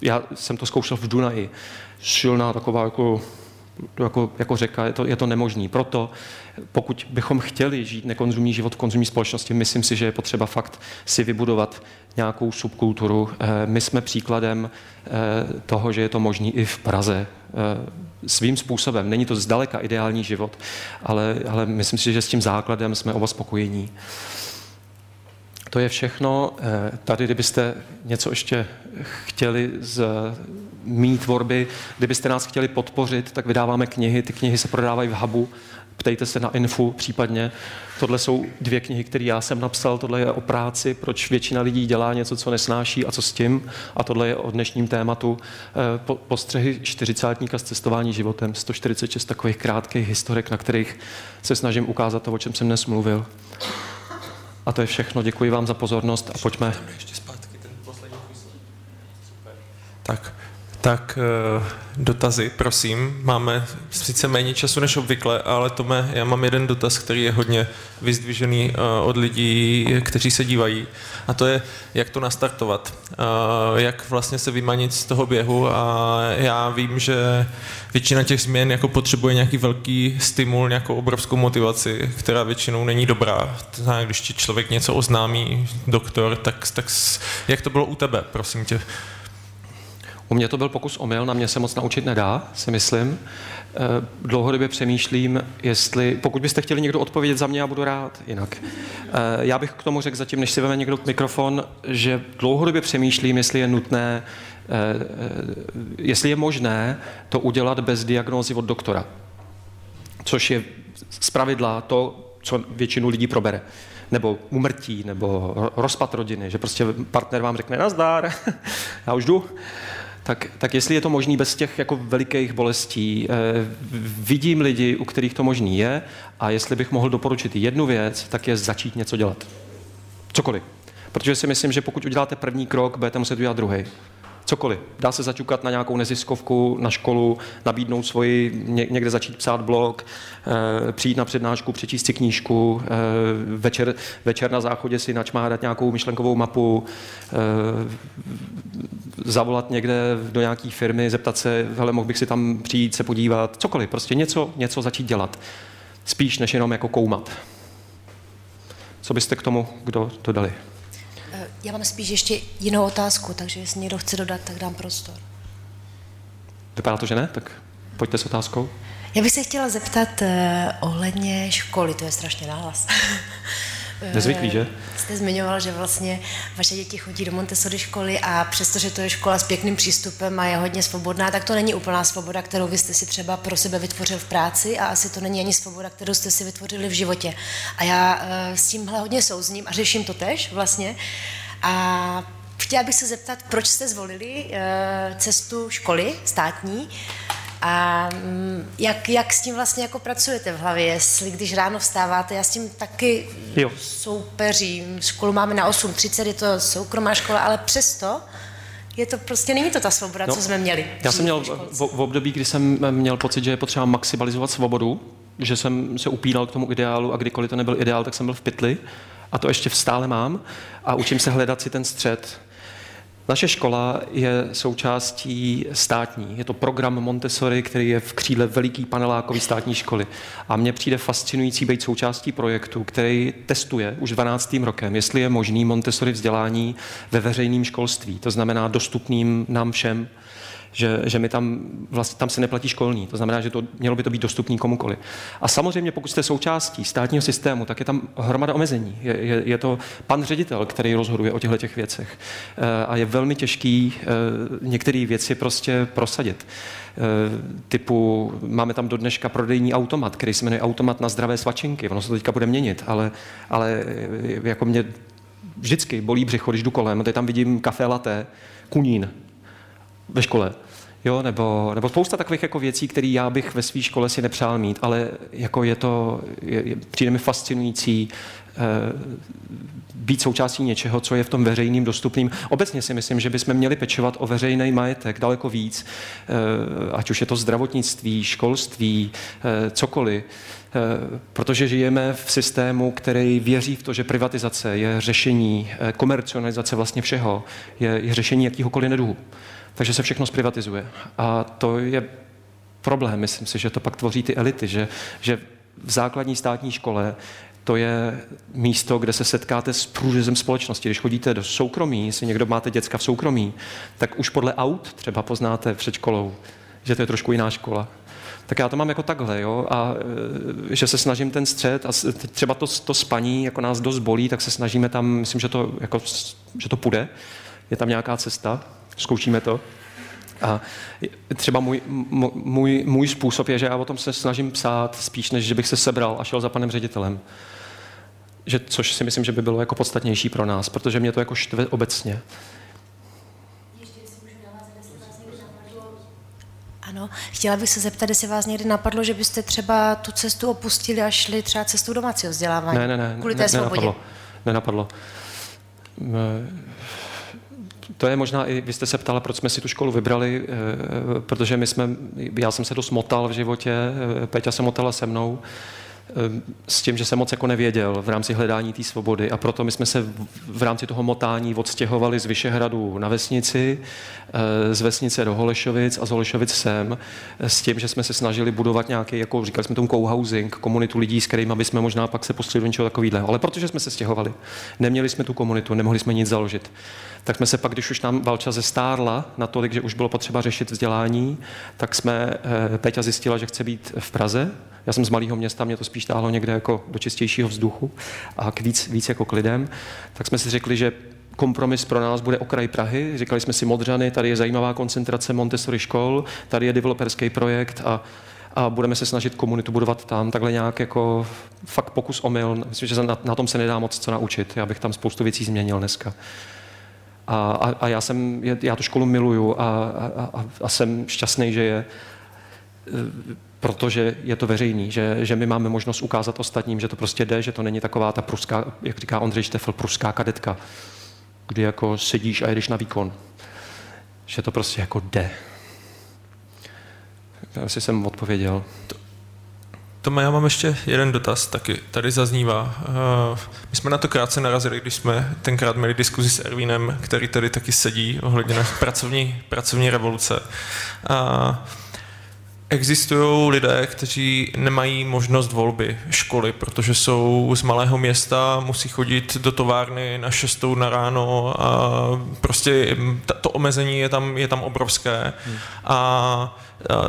Já jsem to zkoušel v Dunaji. Silná taková jako jako, jako řeka, je to, je to nemožný. Proto, pokud bychom chtěli žít nekonzumní život v konzumní společnosti, myslím si, že je potřeba fakt si vybudovat nějakou subkulturu. Eh, my jsme příkladem eh, toho, že je to možný i v Praze eh, svým způsobem. Není to zdaleka ideální život, ale, ale myslím si, že s tím základem jsme oba spokojení. To je všechno. Tady, kdybyste něco ještě chtěli z mý tvorby, kdybyste nás chtěli podpořit, tak vydáváme knihy. Ty knihy se prodávají v Hubu. Ptejte se na Infu případně. Tohle jsou dvě knihy, které já jsem napsal. Tohle je o práci, proč většina lidí dělá něco, co nesnáší a co s tím. A tohle je o dnešním tématu. Po, postřehy čtyřicátníka z cestování životem. 146 takových krátkých historek, na kterých se snažím ukázat to, o čem jsem dnes mluvil. A to je všechno. Děkuji vám za pozornost a pojďme. Tak, tak eh, dotazy, prosím. Máme sice méně času než obvykle, ale Tome, já mám jeden dotaz, který je hodně vyzdvižený eh, od lidí, kteří se dívají. A to je, jak to nastartovat. Eh, jak vlastně se vymanit z toho běhu. A já vím, že většina těch změn jako potřebuje nějaký velký stimul, nějakou obrovskou motivaci, která většinou není dobrá. Když ti člověk něco oznámí, doktor, tak, tak jak to bylo u tebe, prosím tě? U mě to byl pokus omyl, na mě se moc naučit nedá, si myslím. Eh, dlouhodobě přemýšlím, jestli, pokud byste chtěli někdo odpovědět za mě, já budu rád jinak. Eh, já bych k tomu řekl zatím, než si veme někdo mikrofon, že dlouhodobě přemýšlím, jestli je nutné, eh, jestli je možné to udělat bez diagnózy od doktora. Což je zpravidla to, co většinu lidí probere nebo umrtí, nebo rozpad rodiny, že prostě partner vám řekne nazdár, já už jdu, tak, tak jestli je to možný bez těch jako velikých bolestí, eh, vidím lidi, u kterých to možný je a jestli bych mohl doporučit jednu věc, tak je začít něco dělat. Cokoliv. Protože si myslím, že pokud uděláte první krok, budete muset udělat druhý. Cokoliv. Dá se začukat na nějakou neziskovku, na školu, nabídnout svoji, někde začít psát blog, eh, přijít na přednášku, přečíst si knížku, eh, večer, večer na záchodě si načmádat nějakou myšlenkovou mapu, eh, zavolat někde do nějaké firmy, zeptat se, hele, mohl bych si tam přijít se podívat, cokoliv, prostě něco, něco začít dělat. Spíš než jenom jako koumat. Co byste k tomu kdo dodali? Já mám spíš ještě jinou otázku, takže jestli někdo chce dodat, tak dám prostor. Vypadá to, že ne? Tak pojďte s otázkou. Já bych se chtěla zeptat uh, ohledně školy, to je strašně náhlas. Nezvyklý, že? Jste zmiňoval, že vlastně vaše děti chodí do Montessori školy a přestože to je škola s pěkným přístupem a je hodně svobodná, tak to není úplná svoboda, kterou vy jste si třeba pro sebe vytvořil v práci a asi to není ani svoboda, kterou jste si vytvořili v životě. A já uh, s tímhle hodně souzním a řeším to tež vlastně. A chtěla bych se zeptat, proč jste zvolili uh, cestu školy státní a mm, jak, jak s tím vlastně jako pracujete v hlavě, jestli když ráno vstáváte, já s tím taky jo. soupeřím, školu máme na 8.30, je to soukromá škola, ale přesto je to prostě, není to ta svoboda, no, co jsme měli. Já jsem měl v, v období, kdy jsem měl pocit, že je potřeba maximalizovat svobodu, že jsem se upínal k tomu ideálu a kdykoliv to nebyl ideál, tak jsem byl v pytli a to ještě stále mám a učím se hledat si ten střed. Naše škola je součástí státní. Je to program Montessori, který je v křídle veliký panelákový státní školy. A mně přijde fascinující být součástí projektu, který testuje už 12. rokem, jestli je možný Montessori vzdělání ve veřejném školství. To znamená dostupným nám všem že, že mi tam, vlastně, tam se neplatí školní. To znamená, že to, mělo by to být dostupný komukoli. A samozřejmě, pokud jste součástí státního systému, tak je tam hromada omezení. Je, je, je to pan ředitel, který rozhoduje o těchto těch věcech. E, a je velmi těžký e, některé věci prostě prosadit. E, typu, máme tam do dneška prodejní automat, který se jmenuje automat na zdravé svačinky. Ono se to teďka bude měnit, ale, ale jako mě vždycky bolí břicho, když jdu kolem, teď tam vidím kafe latte, kunín, ve škole. Jo, nebo, nebo spousta takových jako věcí, které já bych ve své škole si nepřál mít, ale jako je to, je, je, přijde mi fascinující být součástí něčeho, co je v tom veřejným dostupným. Obecně si myslím, že bychom měli pečovat o veřejný majetek daleko víc, ať už je to zdravotnictví, školství, cokoliv protože žijeme v systému, který věří v to, že privatizace je řešení, komercionalizace vlastně všeho, je, je řešení jakýhokoliv neduhu. Takže se všechno zprivatizuje. A to je problém. Myslím si, že to pak tvoří ty elity, že, že v základní státní škole to je místo, kde se setkáte s průřezem společnosti. Když chodíte do soukromí, jestli někdo máte děcka v soukromí, tak už podle aut třeba poznáte před školou, že to je trošku jiná škola. Tak já to mám jako takhle, jo, a e, že se snažím ten střed a třeba to, to spaní jako nás dost bolí, tak se snažíme tam, myslím, že to, jako, že to půjde, je tam nějaká cesta, zkoušíme to. A třeba můj, můj, můj způsob je, že já o tom se snažím psát spíš, než že bych se sebral a šel za panem ředitelem. Že, což si myslím, že by bylo jako podstatnější pro nás, protože mě to jako štve obecně. Ano, chtěla bych se zeptat, jestli vás někdy napadlo, že byste třeba tu cestu opustili a šli třeba cestou domácího vzdělávání. Ne, ne, ne. Kvůli té ne, svobodě. Nenapadlo. nenapadlo to je možná i, vy jste se ptala, proč jsme si tu školu vybrali, eh, protože my jsme, já jsem se dost motal v životě, eh, Peťa se motala se mnou, Ehm, s tím, že jsem moc jako nevěděl v rámci hledání té svobody a proto my jsme se v rámci toho motání odstěhovali z Vyšehradu na vesnici, eh, z vesnice do Holešovic a z Holešovic sem, eh, s tím, že jsme se snažili budovat nějaký, jako říkali jsme tomu co-housing, komunitu lidí, s kterými bychom možná pak se pustili do něčeho takového. Ale protože jsme se stěhovali, neměli jsme tu komunitu, nemohli jsme nic založit, tak jsme se pak, když už nám Valča zestárla natolik, že už bylo potřeba řešit vzdělání, tak jsme, eh, Peťa zjistila, že chce být v Praze, já jsem z malého města, mě to spíš táhlo někde jako do čistějšího vzduchu a k víc, víc jako k lidem. Tak jsme si řekli, že kompromis pro nás bude okraj Prahy. Říkali jsme si Modřany, tady je zajímavá koncentrace Montessori škol, tady je developerský projekt a a budeme se snažit komunitu budovat tam, takhle nějak jako fakt pokus omyl. Myslím, že na, na tom se nedá moc co naučit. Já bych tam spoustu věcí změnil dneska. A, a, a já, jsem, já tu školu miluju a, a, a, jsem šťastný, že je protože je to veřejný, že, že my máme možnost ukázat ostatním, že to prostě jde, že to není taková ta pruská, jak říká Ondřej Štefel, pruská kadetka, kdy jako sedíš a jedeš na výkon. Že to prostě jako jde. Asi jsem odpověděl. Tome, já mám ještě jeden dotaz taky. Tady zaznívá. Uh, my jsme na to krátce narazili, když jsme tenkrát měli diskuzi s Ervínem, který tady taky sedí ohledně pracovní, pracovní revoluce. Uh, Existují lidé, kteří nemají možnost volby školy, protože jsou z malého města, musí chodit do továrny na šestou na ráno a prostě to omezení je tam, je tam obrovské. Hmm. A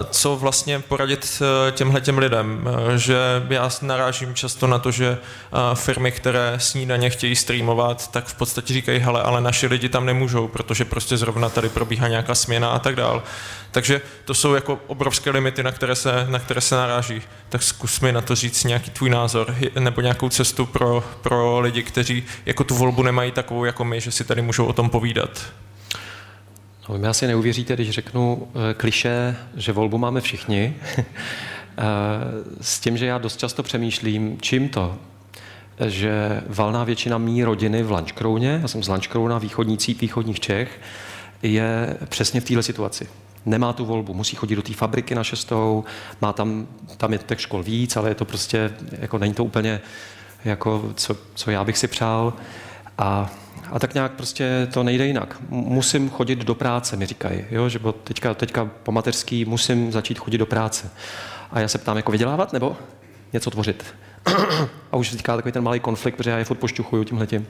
co vlastně poradit eh, těmhle těm lidem, eh, že já narážím často na to, že eh, firmy, které snídaně chtějí streamovat, tak v podstatě říkají, hele, ale naši lidi tam nemůžou, protože prostě zrovna tady probíhá nějaká směna a tak dál. Takže to jsou jako obrovské limity, na které se, na které se naráží. Tak zkus mi na to říct nějaký tvůj názor nebo nějakou cestu pro, pro lidi, kteří jako tu volbu nemají takovou jako my, že si tady můžou o tom povídat. No, vy asi neuvěříte, když řeknu eh, kliše, že volbu máme všichni, eh, s tím, že já dost často přemýšlím, čím to, že valná většina mý rodiny v Lančkrouně, já jsem z Lančkrouna, východní cít východních Čech, je přesně v této situaci. Nemá tu volbu, musí chodit do té fabriky na šestou, má tam, tam je těch škol víc, ale je to prostě, jako není to úplně jako, co, co já bych si přál. A a tak nějak prostě to nejde jinak. Musím chodit do práce, mi říkají, jo? že teďka, teďka po mateřský musím začít chodit do práce. A já se ptám, jako vydělávat nebo něco tvořit? a už teďka takový ten malý konflikt, protože já je furt pošťuchuju tímhletím.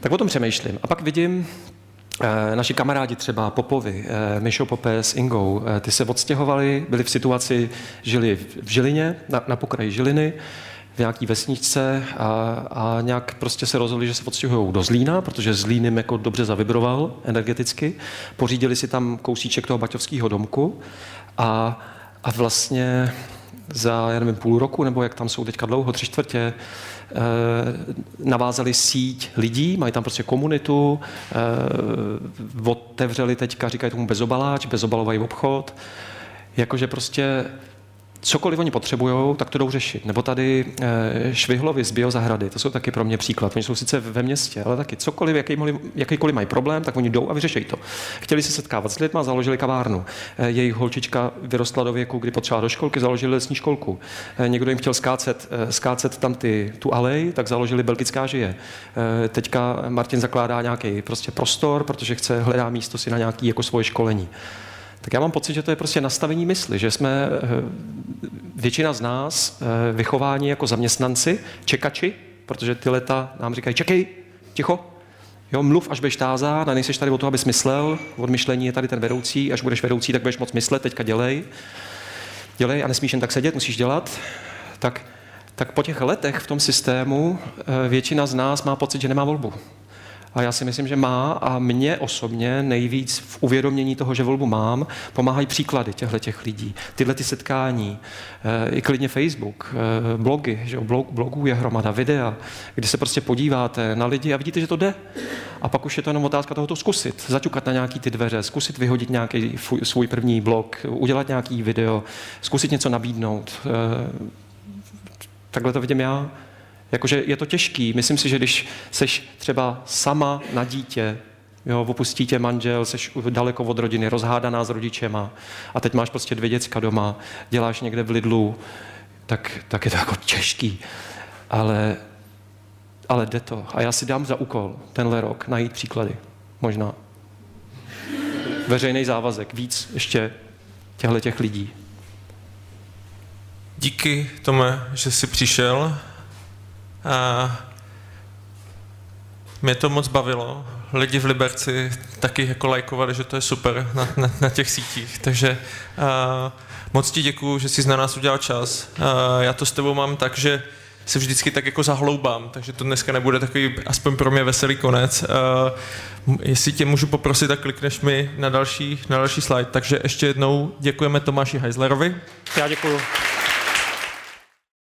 Tak o tom přemýšlím. A pak vidím, eh, naši kamarádi třeba Popovi, eh, Mišo Popé s Ingou, eh, ty se odstěhovali, byli v situaci, žili v Žilině, na, na pokraji Žiliny, v nějaký vesničce a, a nějak prostě se rozhodli, že se odstěhují do Zlína, protože Zlín jim jako dobře zavibroval energeticky. Pořídili si tam kousíček toho baťovského domku a, a vlastně za, já nevím, půl roku, nebo jak tam jsou teďka dlouho, tři čtvrtě, eh, navázali síť lidí, mají tam prostě komunitu, eh, otevřeli teďka, říkají tomu bezobaláč, bezobalový obchod, jakože prostě cokoliv oni potřebují, tak to jdou řešit. Nebo tady e, Švihlovi z biozahrady, to jsou taky pro mě příklad. Oni jsou sice ve městě, ale taky cokoliv, jakýkoliv, jakýkoliv mají problém, tak oni jdou a vyřešejí to. Chtěli se setkávat s lidmi, založili kavárnu. E, jejich holčička vyrostla do věku, kdy potřeba do školky, založili lesní školku. E, někdo jim chtěl skácet, skácet tam ty, tu alej, tak založili belgická žije. Teďka Martin zakládá nějaký prostě prostor, protože chce hledá místo si na nějaký jako svoje školení tak já mám pocit, že to je prostě nastavení mysli, že jsme eh, většina z nás eh, vychováni jako zaměstnanci, čekači, protože ty leta nám říkají, čekej, ticho, Jo, mluv, až budeš tázán a nejseš tady o to, abys myslel. Od myšlení je tady ten vedoucí. Až budeš vedoucí, tak budeš moc myslet, teďka dělej. Dělej a nesmíš jen tak sedět, musíš dělat. Tak, tak po těch letech v tom systému eh, většina z nás má pocit, že nemá volbu. A já si myslím, že má a mě osobně nejvíc v uvědomění toho, že volbu mám, pomáhají příklady těchto těch lidí. Tyhle ty setkání, eh, i klidně Facebook, eh, blogy, že blog, blogů je hromada videa, kdy se prostě podíváte na lidi a vidíte, že to jde. A pak už je to jenom otázka toho to zkusit, zaťukat na nějaký ty dveře, zkusit vyhodit nějaký svůj první blog, udělat nějaký video, zkusit něco nabídnout. Eh, takhle to vidím já. Jakože je to těžký. Myslím si, že když seš třeba sama na dítě, jo, opustí tě manžel, seš daleko od rodiny, rozhádaná s rodičema a teď máš prostě dvě děcka doma, děláš někde v Lidlu, tak, tak je to jako těžký. Ale, ale jde to. A já si dám za úkol tenhle rok najít příklady. Možná. Veřejný závazek. Víc ještě těchto těch lidí. Díky, Tome, že jsi přišel. A mě to moc bavilo. Lidi v Liberci taky jako lajkovali, že to je super na, na, na těch sítích. Takže a, moc ti děkuju, že jsi na nás udělal čas. A, já to s tebou mám tak, že se vždycky tak jako zahloubám, takže to dneska nebude takový, aspoň pro mě veselý konec. Uh, jestli tě můžu poprosit, tak klikneš mi na další, na další slide. Takže ještě jednou děkujeme Tomáši Heislerovi. Já děkuju.